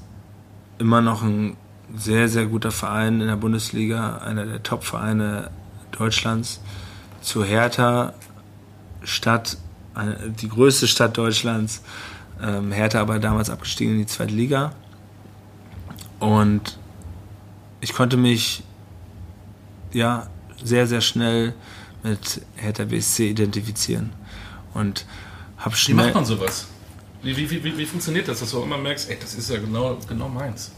immer noch ein sehr, sehr guter Verein in der Bundesliga, einer der Top-Vereine Deutschlands. Zu Hertha, Stadt, die größte Stadt Deutschlands. Ähm, Hertha aber damals abgestiegen in die zweite Liga. Und ich konnte mich ja, sehr, sehr schnell mit Hertha BSC identifizieren. Und schnell. Wie macht man sowas? Wie, wie, wie, wie funktioniert das, dass du auch immer merkst, ey, das ist ja genau, genau meins?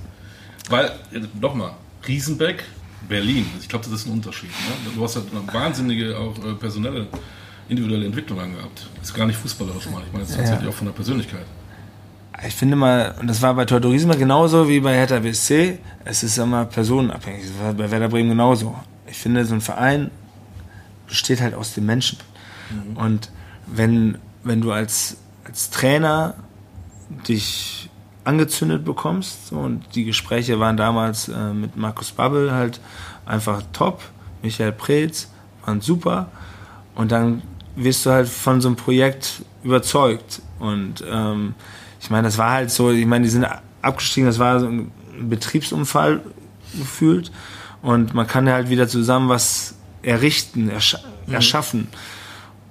Weil, nochmal, Riesenbeck, Berlin, ich glaube, das ist ein Unterschied. Ne? Du hast halt eine wahnsinnige, auch äh, personelle, individuelle Entwicklung angehabt. Das ist gar nicht fußballerisch mal. Ich meine, das ist tatsächlich ja. auch von der Persönlichkeit. Ich finde mal, und das war bei Torturisma genauso wie bei Hertha BSC, es ist immer personenabhängig. Das war bei Werder Bremen genauso ich finde, so ein Verein besteht halt aus den Menschen. Mhm. Und wenn, wenn du als, als Trainer dich angezündet bekommst, und die Gespräche waren damals äh, mit Markus Babbel halt einfach top, Michael Preetz waren super, und dann wirst du halt von so einem Projekt überzeugt. Und ähm, ich meine, das war halt so, ich meine, die sind abgestiegen, das war so ein Betriebsunfall gefühlt. Und man kann halt wieder zusammen was errichten, ersch mhm. erschaffen.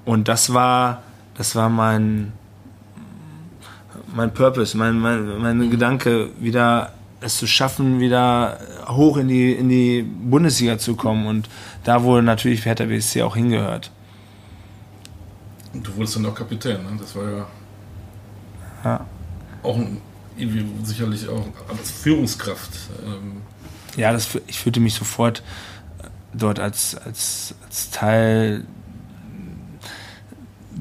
Und das war, das war mein, mein Purpose, mein, mein, mein. Gedanke, wieder es zu schaffen, wieder hoch in die, in die Bundesliga zu kommen und da, wo natürlich Hertha BSC auch hingehört. Und du wurdest dann auch Kapitän, ne? das war ja, ja. auch ein, irgendwie sicherlich auch als Führungskraft. Ähm. Ja, das, ich fühlte mich sofort dort als, als, als Teil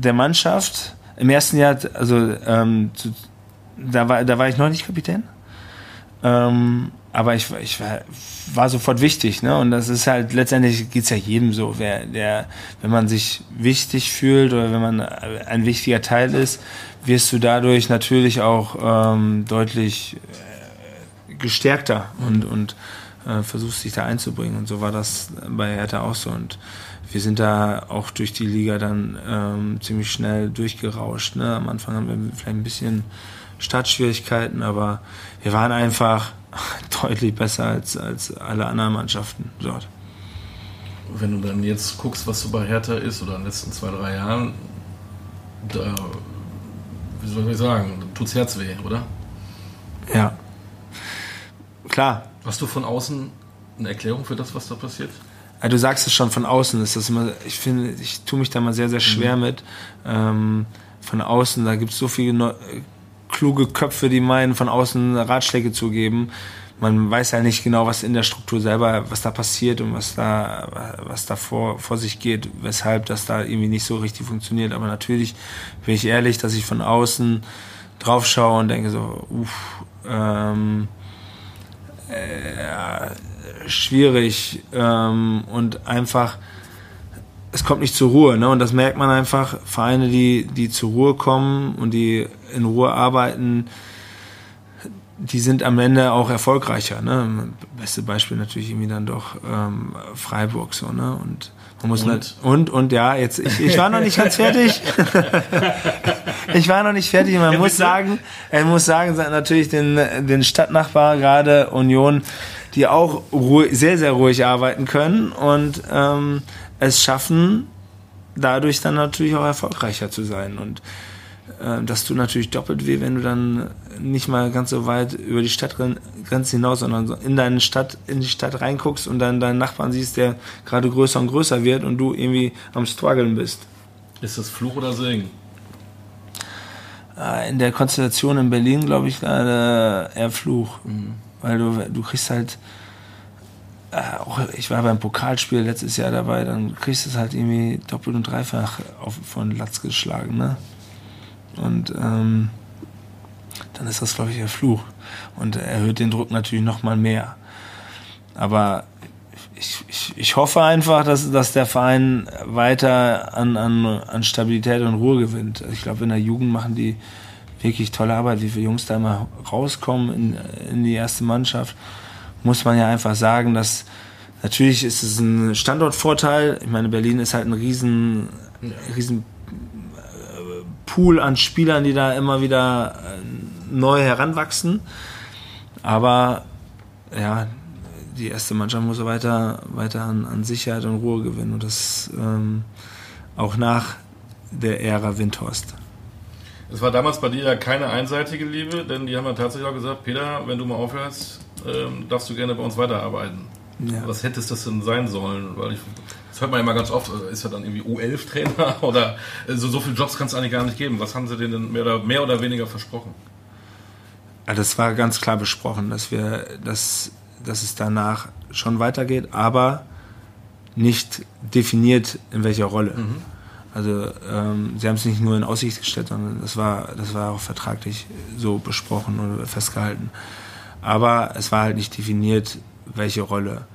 der Mannschaft. Im ersten Jahr, also ähm, zu, da, war, da war ich noch nicht Kapitän. Ähm, aber ich, ich war, war, sofort wichtig, ne? Und das ist halt, letztendlich geht's ja jedem so. Wer, der, wenn man sich wichtig fühlt oder wenn man ein wichtiger Teil ist, wirst du dadurch natürlich auch ähm, deutlich äh, gestärkter und, und äh, versuchst dich da einzubringen. Und so war das bei Hertha auch so. Und wir sind da auch durch die Liga dann ähm, ziemlich schnell durchgerauscht. Ne? Am Anfang haben wir vielleicht ein bisschen Startschwierigkeiten, aber wir waren einfach deutlich besser als, als alle anderen Mannschaften dort. Wenn du dann jetzt guckst, was so bei Hertha ist oder in den letzten zwei, drei Jahren, da, wie soll ich sagen, tut's Herz weh, oder? Ja. Klar. Hast du von außen eine Erklärung für das, was da passiert? Ja, du sagst es schon von außen, ist das immer, ich finde, ich tue mich da mal sehr, sehr schwer mhm. mit. Ähm, von außen, da gibt es so viele Neu kluge Köpfe, die meinen, von außen Ratschläge zu geben. Man weiß ja nicht genau, was in der Struktur selber, was da passiert und was da, was da vor, vor sich geht, weshalb das da irgendwie nicht so richtig funktioniert. Aber natürlich bin ich ehrlich, dass ich von außen drauf schaue und denke so, uff, ähm, äh, schwierig ähm, und einfach es kommt nicht zur Ruhe, ne? Und das merkt man einfach. Vereine, die, die zur Ruhe kommen und die in Ruhe arbeiten, die sind am Ende auch erfolgreicher. Ne? Beste Beispiel natürlich irgendwie dann doch ähm, Freiburg so, ne? Und man muss und? Nicht, und und ja, jetzt ich, ich war noch nicht ganz fertig. ich war noch nicht fertig. Man muss sagen, er muss sagen, natürlich den den Stadtnachbar gerade Union, die auch sehr sehr ruhig arbeiten können und ähm, es schaffen, dadurch dann natürlich auch erfolgreicher zu sein. Und äh, das tut natürlich doppelt weh, wenn du dann nicht mal ganz so weit über die Stadtgrenze hinaus, sondern in deine Stadt, in die Stadt reinguckst und dann deinen Nachbarn siehst, der gerade größer und größer wird und du irgendwie am struggeln bist. Ist das Fluch oder Segen? Äh, in der Konstellation in Berlin glaube ich gerade eher Fluch. Mhm. Weil du, du kriegst halt äh, auch ich war beim Pokalspiel letztes Jahr dabei, dann kriegst du es halt irgendwie doppelt und dreifach auf, von Latz geschlagen, ne? Und ähm, dann ist das, glaube ich, der Fluch. Und erhöht den Druck natürlich nochmal mehr. Aber ich, ich, ich hoffe einfach, dass, dass der Verein weiter an, an, an Stabilität und Ruhe gewinnt. Ich glaube, in der Jugend machen die wirklich tolle Arbeit, wie viele Jungs da immer rauskommen in, in die erste Mannschaft muss man ja einfach sagen, dass natürlich ist es ein Standortvorteil. Ich meine, Berlin ist halt ein riesen, riesen äh, Pool an Spielern, die da immer wieder äh, neu heranwachsen. Aber ja, die erste Mannschaft muss weiter, weiter an, an Sicherheit und Ruhe gewinnen. Und das ähm, auch nach der Ära Windhorst. Es war damals bei dir ja keine einseitige Liebe, denn die haben ja tatsächlich auch gesagt, Peter, wenn du mal aufhörst, ähm, darfst du gerne bei uns weiterarbeiten. Ja. Was hättest das denn sein sollen? Weil ich, das hört man ja immer ganz oft, äh, ist er dann irgendwie U11-Trainer oder äh, so, so viele Jobs kann es eigentlich gar nicht geben. Was haben sie denen denn mehr oder, mehr oder weniger versprochen? Ja, das war ganz klar besprochen, dass wir, dass, dass es danach schon weitergeht, aber nicht definiert in welcher Rolle. Mhm. Also ähm, sie haben es nicht nur in Aussicht gestellt, sondern das war, das war auch vertraglich so besprochen oder festgehalten aber es war halt nicht definiert, welche Rolle.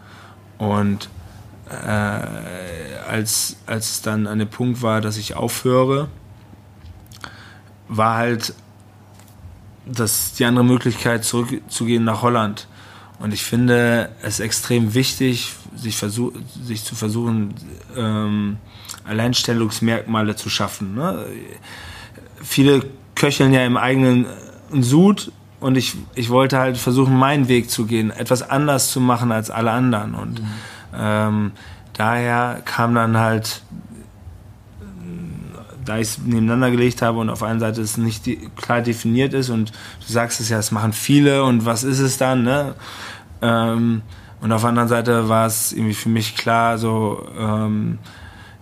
Und äh, als, als es dann an dem Punkt war, dass ich aufhöre, war halt das die andere Möglichkeit, zurückzugehen nach Holland. Und ich finde es extrem wichtig, sich, versuch, sich zu versuchen, ähm, Alleinstellungsmerkmale zu schaffen. Ne? Viele köcheln ja im eigenen Sud und ich, ich wollte halt versuchen, meinen Weg zu gehen, etwas anders zu machen als alle anderen. Und mhm. ähm, daher kam dann halt da ich es nebeneinander gelegt habe und auf einer Seite es nicht klar definiert ist und du sagst es ja, es machen viele und was ist es dann, ne? Ähm, und auf der anderen Seite war es irgendwie für mich klar, so ähm,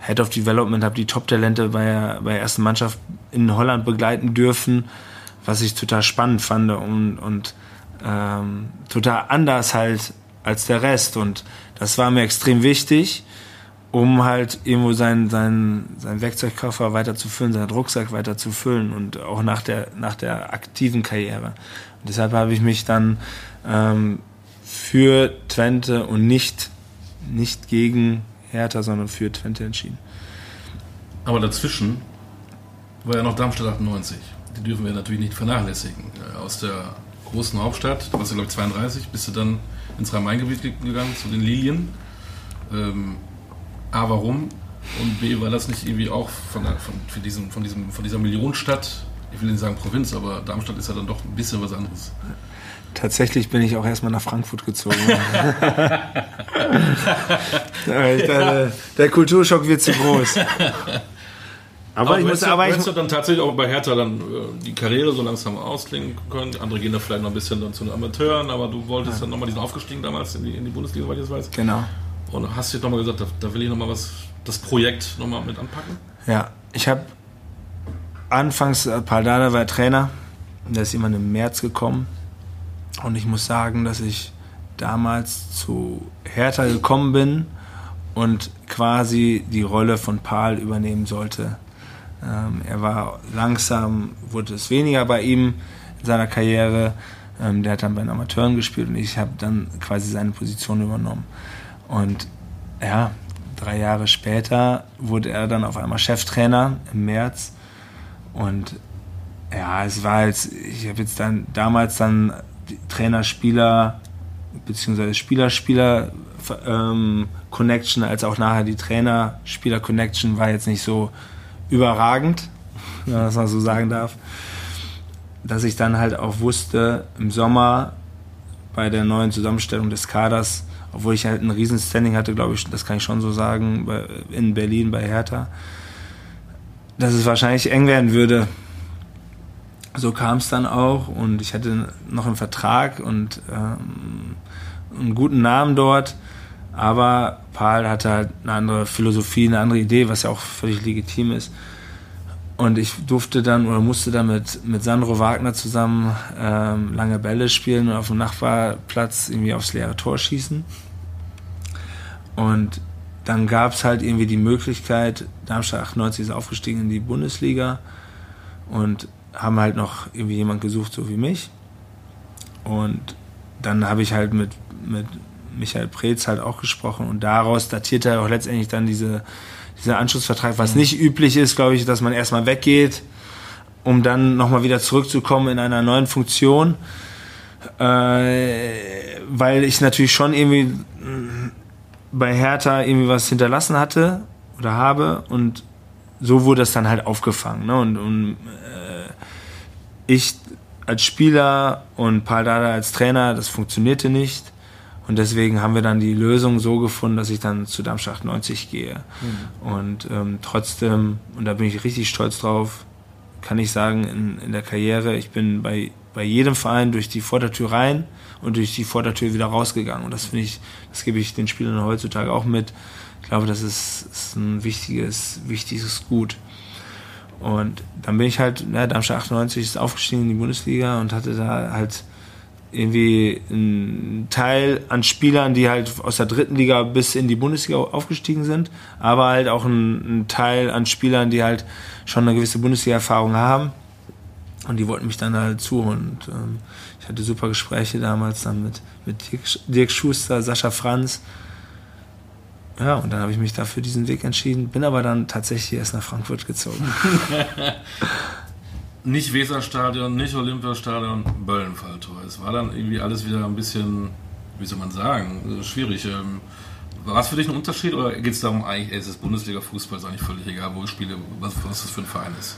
Head of Development, habe die Top-Talente bei, der, bei der ersten Mannschaft in Holland begleiten dürfen, was ich total spannend fand und, und ähm, total anders halt als der Rest. Und das war mir extrem wichtig, um halt irgendwo seinen sein, sein Werkzeugkoffer weiter zu füllen, seinen Rucksack weiter zu füllen und auch nach der, nach der aktiven Karriere. Und deshalb habe ich mich dann ähm, für Twente und nicht, nicht gegen Hertha, sondern für Twente entschieden. Aber dazwischen war ja noch Darmstadt 98. Die dürfen wir natürlich nicht vernachlässigen. Aus der großen Hauptstadt, da warst du glaube ich 32, bist du dann ins Rhein-Main-Gebiet gegangen, zu den Lilien. Ähm, A, warum? Und B, war das nicht irgendwie auch von, von, von, diesem, von, diesem, von dieser Millionenstadt, ich will nicht sagen Provinz, aber Darmstadt ist ja dann doch ein bisschen was anderes. Tatsächlich bin ich auch erstmal nach Frankfurt gezogen. der, der Kulturschock wird zu groß. Aber, aber ich muss, aber ich du dann tatsächlich auch bei Hertha dann äh, die Karriere so langsam ausklingen können. Andere gehen da vielleicht noch ein bisschen dann zu den Amateuren, aber du wolltest ja. dann nochmal diesen aufgestiegen damals in die, in die Bundesliga, weil ich das weiß. Genau. Und hast jetzt nochmal gesagt, da, da will ich nochmal was, das Projekt nochmal mit anpacken? Ja, ich habe anfangs, äh, Paldada war Trainer, der ist immer im März gekommen. Und ich muss sagen, dass ich damals zu Hertha gekommen bin und quasi die Rolle von Paul übernehmen sollte. Ähm, er war langsam, wurde es weniger bei ihm in seiner Karriere. Ähm, der hat dann bei den Amateuren gespielt und ich habe dann quasi seine Position übernommen. Und ja, drei Jahre später wurde er dann auf einmal Cheftrainer im März. Und ja, es war jetzt, ich habe jetzt dann damals dann Trainer, Spieler, beziehungsweise Spieler, Spieler ähm, als auch nachher die Trainer, Spieler Connection war jetzt nicht so überragend, wenn man das mal so sagen darf, dass ich dann halt auch wusste, im Sommer bei der neuen Zusammenstellung des Kaders, obwohl ich halt ein riesen Standing hatte, glaube ich, das kann ich schon so sagen, in Berlin bei Hertha, dass es wahrscheinlich eng werden würde. So kam es dann auch und ich hatte noch einen Vertrag und ähm, einen guten Namen dort, aber Paul hatte halt eine andere Philosophie, eine andere Idee, was ja auch völlig legitim ist. Und ich durfte dann oder musste dann mit, mit Sandro Wagner zusammen ähm, lange Bälle spielen und auf dem Nachbarplatz irgendwie aufs leere Tor schießen. Und dann gab es halt irgendwie die Möglichkeit, Darmstadt 98 ist aufgestiegen in die Bundesliga und haben halt noch irgendwie jemand gesucht, so wie mich. Und dann habe ich halt mit, mit Michael Preetz halt auch gesprochen und daraus datiert er auch letztendlich dann diese, dieser Anschlussvertrag, was mhm. nicht üblich ist, glaube ich, dass man erstmal weggeht, um dann nochmal wieder zurückzukommen in einer neuen Funktion. Äh, weil ich natürlich schon irgendwie mm, bei Hertha irgendwie was hinterlassen hatte oder habe und so wurde es dann halt aufgefangen. Ne? Und, und äh, ich als Spieler und Paul Dada als Trainer, das funktionierte nicht. Und deswegen haben wir dann die Lösung so gefunden, dass ich dann zu Darmstadt 98 gehe. Mhm. Und ähm, trotzdem, und da bin ich richtig stolz drauf, kann ich sagen, in, in der Karriere, ich bin bei, bei jedem Verein durch die Vordertür rein und durch die Vordertür wieder rausgegangen. Und das finde ich, das gebe ich den Spielern heutzutage auch mit. Ich glaube, das ist, ist ein wichtiges, wichtiges Gut. Und dann bin ich halt, ja, Darmstadt 98 ist aufgestiegen in die Bundesliga und hatte da halt irgendwie ein Teil an Spielern, die halt aus der dritten Liga bis in die Bundesliga aufgestiegen sind, aber halt auch ein, ein Teil an Spielern, die halt schon eine gewisse Bundesliga-Erfahrung haben. Und die wollten mich dann halt zu und ähm, ich hatte super Gespräche damals dann mit, mit Dirk Schuster, Sascha Franz. Ja, und dann habe ich mich dafür diesen Weg entschieden, bin aber dann tatsächlich erst nach Frankfurt gezogen. nicht Weserstadion, nicht Olympiastadion, Böllenfalltor. Es war dann irgendwie alles wieder ein bisschen, wie soll man sagen, schwierig. Ähm, war es für dich ein Unterschied oder geht es darum, eigentlich, ey, es ist Bundesliga-Fußball, ist eigentlich völlig egal, wo ich spiele, was, was das für ein Verein ist?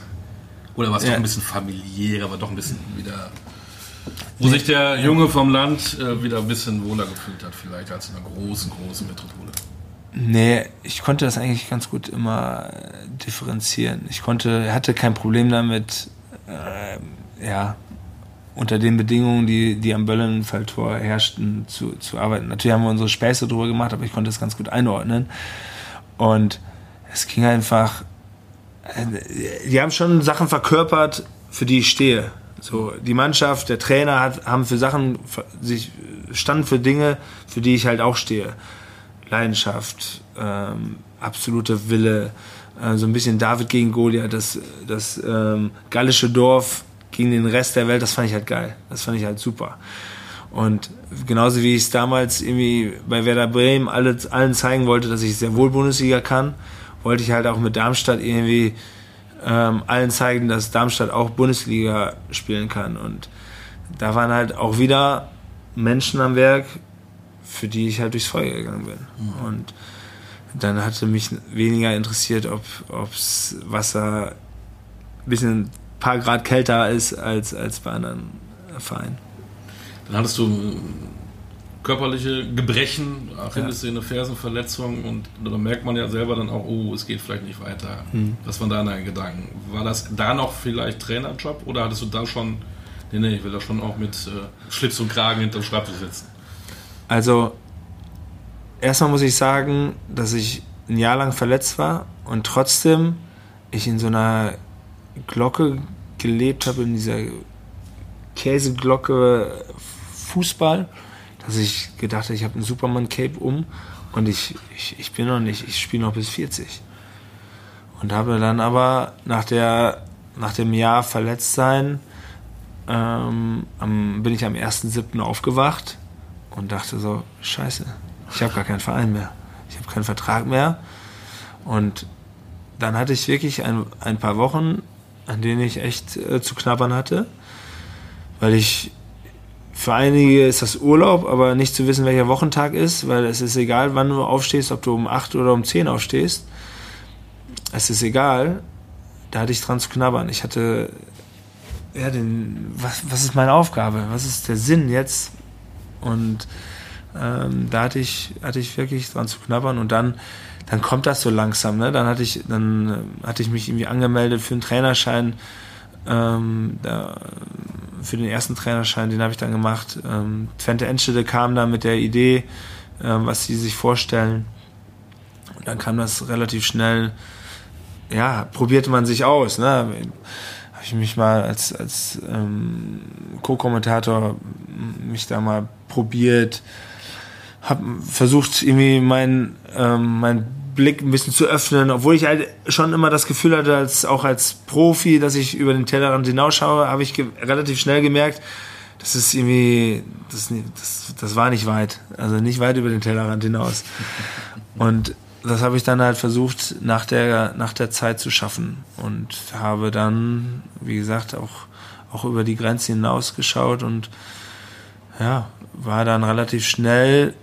Oder war es ja. doch ein bisschen familiär, aber doch ein bisschen wieder, wo sich der Junge vom Land äh, wieder ein bisschen wohler gefühlt hat, vielleicht als in einer großen, großen Metropole? Nee, ich konnte das eigentlich ganz gut immer differenzieren. Ich konnte, hatte kein Problem damit, äh, ja, unter den Bedingungen, die, die am Böllenfalltor herrschten, zu, zu arbeiten. Natürlich haben wir unsere Späße drüber gemacht, aber ich konnte das ganz gut einordnen. Und es ging einfach, äh, die haben schon Sachen verkörpert, für die ich stehe. So, die Mannschaft, der Trainer hat, haben für Sachen, sich, standen für Dinge, für die ich halt auch stehe. Leidenschaft, ähm, absolute Wille, äh, so ein bisschen David gegen Goliath, das, das ähm, gallische Dorf gegen den Rest der Welt, das fand ich halt geil. Das fand ich halt super. Und genauso wie ich es damals irgendwie bei Werder Bremen alle, allen zeigen wollte, dass ich sehr wohl Bundesliga kann, wollte ich halt auch mit Darmstadt irgendwie ähm, allen zeigen, dass Darmstadt auch Bundesliga spielen kann. Und da waren halt auch wieder Menschen am Werk, für die ich halt durchs Feuer gegangen bin. Mhm. Und dann hatte mich weniger interessiert, ob das Wasser ein bisschen ein paar Grad kälter ist als, als bei anderen Vereinen. Dann hattest du äh, körperliche Gebrechen, Achillessehne, Fersenverletzung und da merkt man ja selber dann auch, oh, es geht vielleicht nicht weiter. Mhm. Was waren deine Gedanken? War das da noch vielleicht Trainerjob oder hattest du da schon, nee, nee, ich will da schon auch mit äh, Schlips und Kragen hinterm Schreibtisch sitzen? Also, erstmal muss ich sagen, dass ich ein Jahr lang verletzt war und trotzdem ich in so einer Glocke gelebt habe, in dieser Käseglocke Fußball, dass ich gedacht habe, ich habe ein Superman-Cape um und ich, ich, ich bin noch nicht, ich spiele noch bis 40. Und habe dann aber nach, der, nach dem Jahr verletzt sein, ähm, bin ich am 1.7. aufgewacht und dachte so, scheiße, ich habe gar keinen Verein mehr. Ich habe keinen Vertrag mehr. Und dann hatte ich wirklich ein, ein paar Wochen, an denen ich echt äh, zu knabbern hatte, weil ich für einige ist das Urlaub, aber nicht zu wissen, welcher Wochentag ist, weil es ist egal, wann du aufstehst, ob du um 8 oder um 10 aufstehst. Es ist egal. Da hatte ich dran zu knabbern. Ich hatte, ja, den, was, was ist meine Aufgabe? Was ist der Sinn jetzt? Und ähm, da hatte ich, hatte ich wirklich dran zu knabbern und dann, dann kommt das so langsam. Ne? Dann hatte ich, dann äh, hatte ich mich irgendwie angemeldet für einen Trainerschein. Ähm, da, für den ersten Trainerschein, den habe ich dann gemacht. Ähm, Twente Enschede kam da mit der Idee, ähm, was sie sich vorstellen. Und dann kam das relativ schnell, ja, probierte man sich aus. Ne? Habe ich mich mal als, als ähm, Co-Kommentator mich da mal probiert, habe versucht irgendwie mein ähm, mein Blick ein bisschen zu öffnen, obwohl ich halt schon immer das Gefühl hatte, als auch als Profi, dass ich über den Tellerrand hinausschaue, habe ich relativ schnell gemerkt, das ist irgendwie, das, das, das war nicht weit, also nicht weit über den Tellerrand hinaus. Und das habe ich dann halt versucht nach der nach der Zeit zu schaffen und habe dann, wie gesagt, auch auch über die Grenze hinausgeschaut und ja, war dann relativ schnell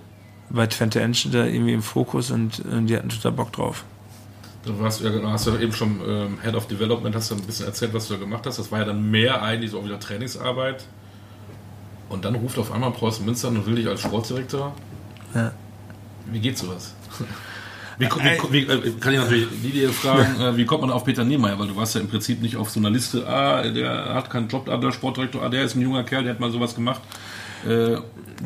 bei Twente Enschede irgendwie im Fokus und, und die hatten total Bock drauf. Du warst ja, hast ja eben schon ähm, Head of Development, hast du ein bisschen erzählt, was du da gemacht hast. Das war ja dann mehr eigentlich so auch wieder Trainingsarbeit. Und dann ruft auf einmal Preußen Münster und will dich als Sportdirektor. Ja. Wie geht sowas? Wie, wie, wie, äh, kann ich natürlich Lidia fragen, äh, wie kommt man auf Peter Niemeyer? Weil du warst ja im Prinzip nicht auf so einer Liste, ah, der hat keinen Job, ah, der Sportdirektor, ah, der ist ein junger Kerl, der hat mal sowas gemacht. Äh,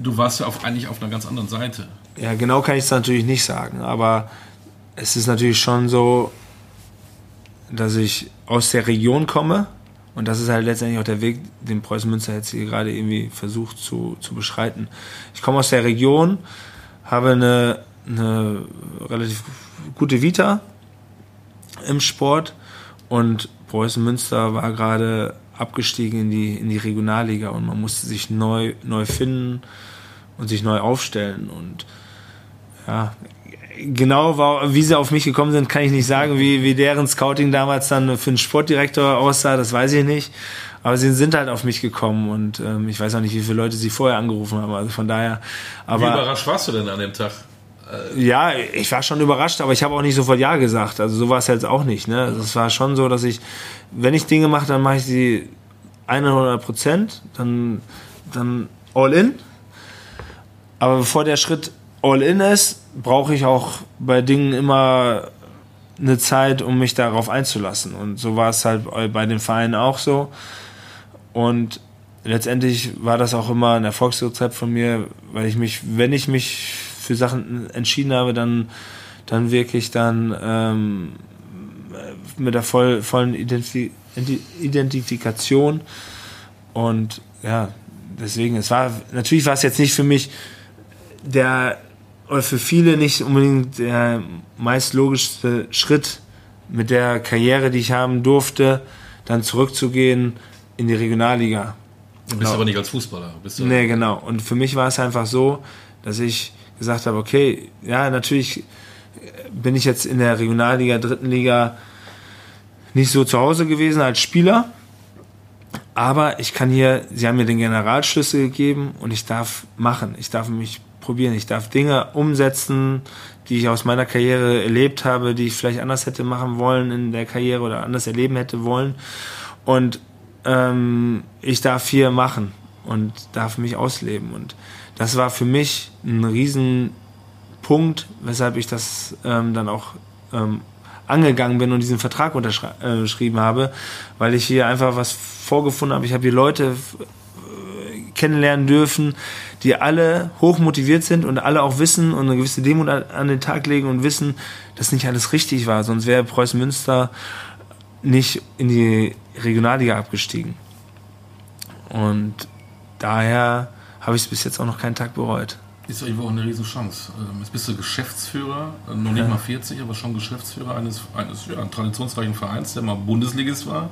du warst ja auf, eigentlich auf einer ganz anderen Seite. Ja, genau kann ich es natürlich nicht sagen, aber es ist natürlich schon so, dass ich aus der Region komme und das ist halt letztendlich auch der Weg, den Preußen Münster jetzt hier gerade irgendwie versucht zu, zu beschreiten. Ich komme aus der Region, habe eine, eine relativ gute Vita im Sport und Preußen Münster war gerade abgestiegen in die, in die Regionalliga und man musste sich neu, neu finden und sich neu aufstellen. Und ja, genau war, wie sie auf mich gekommen sind, kann ich nicht sagen, wie, wie deren Scouting damals dann für einen Sportdirektor aussah, das weiß ich nicht. Aber sie sind halt auf mich gekommen und ähm, ich weiß auch nicht, wie viele Leute sie vorher angerufen haben. Also von daher. Aber, wie überrascht warst du denn an dem Tag? Ja, ich war schon überrascht, aber ich habe auch nicht sofort Ja gesagt. Also so war es jetzt auch nicht. Ne? Also es war schon so, dass ich, wenn ich Dinge mache, dann mache ich sie 100 Prozent, dann, dann all in. Aber bevor der Schritt all in ist, brauche ich auch bei Dingen immer eine Zeit, um mich darauf einzulassen. Und so war es halt bei den Vereinen auch so. Und letztendlich war das auch immer ein Erfolgsrezept von mir, weil ich mich, wenn ich mich für Sachen entschieden habe, dann, dann wirklich dann ähm, mit der voll, vollen Identif Identifikation und ja, deswegen, es war, natürlich war es jetzt nicht für mich der, oder für viele nicht unbedingt der meist logischste Schritt mit der Karriere, die ich haben durfte, dann zurückzugehen in die Regionalliga. Du bist genau. aber nicht als Fußballer. Bist du nee, genau. Und für mich war es einfach so, dass ich gesagt habe, okay, ja, natürlich bin ich jetzt in der Regionalliga, dritten Liga nicht so zu Hause gewesen als Spieler. Aber ich kann hier, sie haben mir den Generalschlüssel gegeben und ich darf machen. Ich darf mich probieren. Ich darf Dinge umsetzen, die ich aus meiner Karriere erlebt habe, die ich vielleicht anders hätte machen wollen in der Karriere oder anders erleben hätte wollen. Und ähm, ich darf hier machen und darf mich ausleben. Und das war für mich ein Riesenpunkt, weshalb ich das ähm, dann auch ähm, angegangen bin und diesen Vertrag unterschrieben äh, habe, weil ich hier einfach was vorgefunden habe. Ich habe hier Leute äh, kennenlernen dürfen, die alle hoch motiviert sind und alle auch wissen und eine gewisse Demut an den Tag legen und wissen, dass nicht alles richtig war. Sonst wäre Preußen Münster nicht in die Regionalliga abgestiegen. Und daher habe ich es bis jetzt auch noch keinen Tag bereut. Ist irgendwo auch eine Riesenchance. Ähm, jetzt bist du Geschäftsführer, äh, noch nicht ja. mal 40, aber schon Geschäftsführer eines, eines ja, traditionsreichen Vereins, der mal Bundesligist war.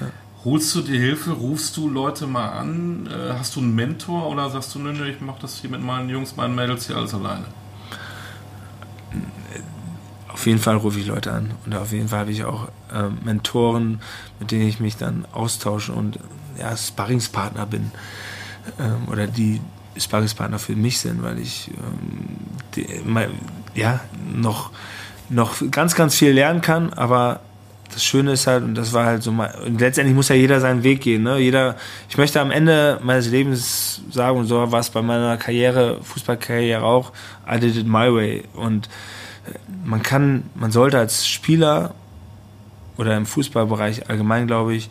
Ja. Holst du dir Hilfe? Rufst du Leute mal an? Äh, hast du einen Mentor oder sagst du, nö, nö, ich mache das hier mit meinen Jungs, meinen Mädels hier alles alleine? Auf jeden Fall rufe ich Leute an und auf jeden Fall habe ich auch äh, Mentoren, mit denen ich mich dann austausche und ja, Sparringspartner bin ähm, oder die Sparringspartner für mich sind, weil ich ähm, die, ja noch noch ganz ganz viel lernen kann, aber das Schöne ist halt, und das war halt so mal, und letztendlich muss ja jeder seinen Weg gehen, ne? Jeder, ich möchte am Ende meines Lebens sagen, und so war es bei meiner Karriere, Fußballkarriere auch, I did it my way. Und äh, man kann, man sollte als Spieler oder im Fußballbereich allgemein, glaube ich,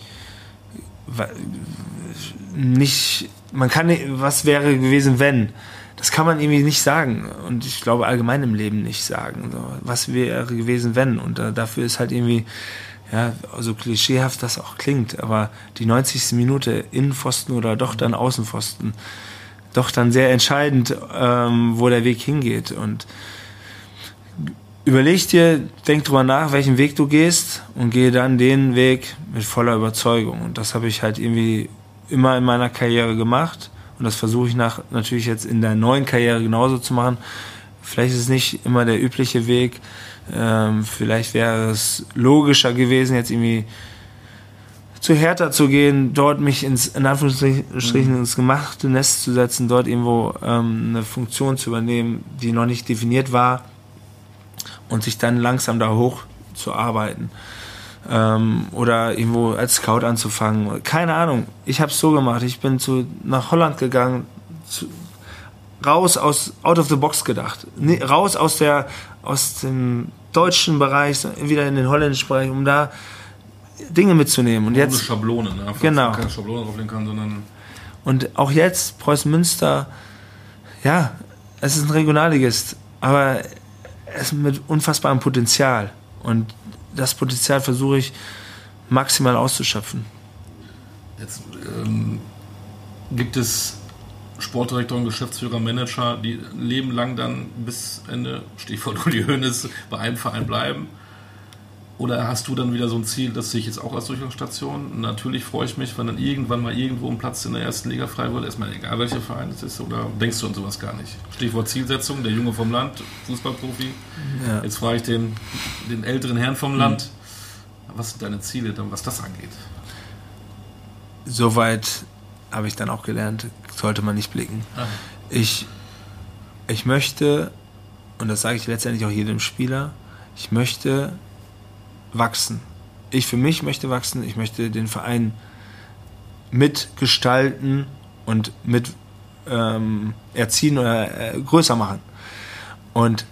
nicht, man kann, was wäre gewesen, wenn? Das kann man irgendwie nicht sagen. Und ich glaube allgemein im Leben nicht sagen. So, was wäre gewesen, wenn? Und äh, dafür ist halt irgendwie, ja, so klischeehaft das auch klingt, aber die 90. Minute Innenpfosten oder doch dann Außenpfosten, doch dann sehr entscheidend, ähm, wo der Weg hingeht. Und überleg dir, denk drüber nach, welchen Weg du gehst und gehe dann den Weg mit voller Überzeugung. Und das habe ich halt irgendwie immer in meiner Karriere gemacht und das versuche ich nach, natürlich jetzt in der neuen Karriere genauso zu machen. Vielleicht ist es nicht immer der übliche Weg. Ähm, vielleicht wäre es logischer gewesen, jetzt irgendwie zu Hertha zu gehen, dort mich ins, in Anführungsstrichen mhm. ins gemachte Nest zu setzen, dort irgendwo ähm, eine Funktion zu übernehmen, die noch nicht definiert war und sich dann langsam da hoch zu arbeiten ähm, oder irgendwo als Scout anzufangen. Keine Ahnung. Ich habe es so gemacht. Ich bin zu, nach Holland gegangen, zu, raus aus out of the box gedacht, nee, raus aus der aus dem deutschen Bereich wieder in den holländischen Bereich, um da Dinge mitzunehmen. Und jetzt Schablone, ne? Genau. Keine Schablone drauflegen kann, sondern und auch jetzt Preußen Münster, ja, es ist ein Regionalligist, aber es ist mit unfassbarem Potenzial und das Potenzial versuche ich maximal auszuschöpfen. Jetzt ähm, gibt es Sportdirektoren, Geschäftsführer, Manager, die Leben lang dann bis Ende, Stichwort Uli Hoeneß, bei einem Verein bleiben? Oder hast du dann wieder so ein Ziel, das sehe ich jetzt auch als Durchgangsstation? Natürlich freue ich mich, wenn dann irgendwann mal irgendwo ein Platz in der ersten Liga frei wird. Erstmal egal, welcher Verein es ist. Oder denkst du an sowas gar nicht? Stichwort Zielsetzung, der Junge vom Land, Fußballprofi. Ja. Jetzt frage ich den, den älteren Herrn vom Land. Mhm. Was sind deine Ziele, dann, was das angeht? Soweit habe ich dann auch gelernt, sollte man nicht blicken. Ich, ich möchte, und das sage ich letztendlich auch jedem Spieler, ich möchte wachsen. Ich für mich möchte wachsen, ich möchte den Verein mitgestalten und mit ähm, erziehen oder äh, größer machen. Und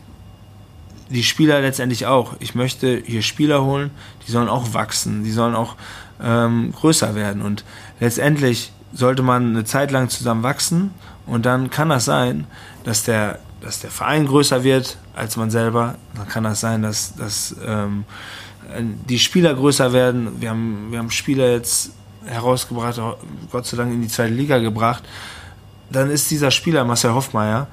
die Spieler letztendlich auch. Ich möchte hier Spieler holen, die sollen auch wachsen, die sollen auch ähm, größer werden. Und letztendlich sollte man eine Zeit lang zusammen wachsen und dann kann das sein, dass der, dass der Verein größer wird als man selber. Dann kann das sein, dass, dass ähm, die Spieler größer werden. Wir haben, wir haben Spieler jetzt herausgebracht, Gott sei Dank in die zweite Liga gebracht. Dann ist dieser Spieler, Marcel Hoffmeier,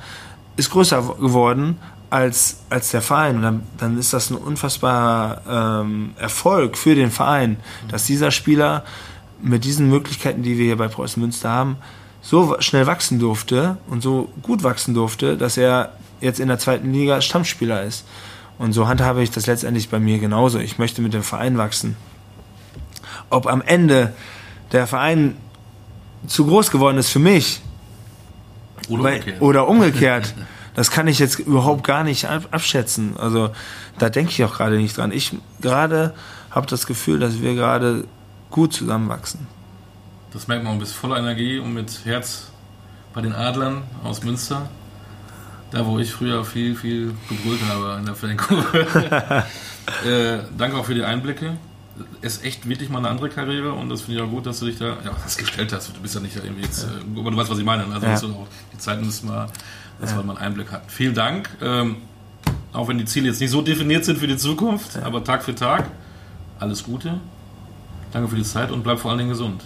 ist größer geworden als, als der Verein. Und dann, dann ist das ein unfassbarer ähm, Erfolg für den Verein, dass dieser Spieler mit diesen Möglichkeiten, die wir hier bei Preußen Münster haben, so schnell wachsen durfte und so gut wachsen durfte, dass er jetzt in der zweiten Liga Stammspieler ist. Und so handhabe ich das letztendlich bei mir genauso. Ich möchte mit dem Verein wachsen. Ob am Ende der Verein zu groß geworden ist für mich oder umgekehrt, oder umgekehrt das kann ich jetzt überhaupt gar nicht abschätzen. Also da denke ich auch gerade nicht dran. Ich gerade habe das Gefühl, dass wir gerade gut zusammenwachsen. Das merkt man, du bist voller Energie und mit Herz bei den Adlern aus Münster. Da, wo ich früher viel, viel gebrüllt habe in der Fankurve. äh, danke auch für die Einblicke. Ist echt wirklich mal eine andere Karriere und das finde ich auch gut, dass du dich da ja, das gestellt hast. Du bist ja nicht irgendwie jetzt, ja. Äh, aber du weißt, was ich meine. Also ja. auch, die Zeit müssen wir, dass ja. wir mal einen Einblick hatten. Vielen Dank. Ähm, auch wenn die Ziele jetzt nicht so definiert sind für die Zukunft, aber Tag für Tag. Alles Gute. Danke für die Zeit und bleib vor allen Dingen gesund.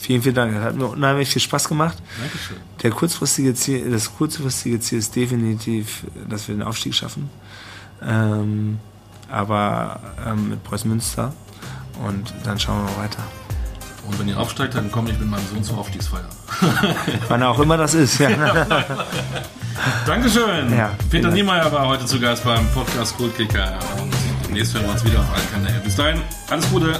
Vielen, vielen Dank. Das hat mir unheimlich viel Spaß gemacht. Dankeschön. Der kurzfristige Ziel, das kurzfristige Ziel ist definitiv, dass wir den Aufstieg schaffen. Ähm, aber ähm, mit Preußen Münster. Und dann schauen wir mal weiter. Und wenn ihr aufsteigt, dann komme ich mit meinem Sohn zur Aufstiegsfeier. Wann auch immer das ist. Ja. Dankeschön. Ja, Peter Niemeyer war heute zu Gast beim Podcast Kultkicker. Und demnächst hören wir uns wieder auf allen Kanälen. Bis dahin, alles Gute.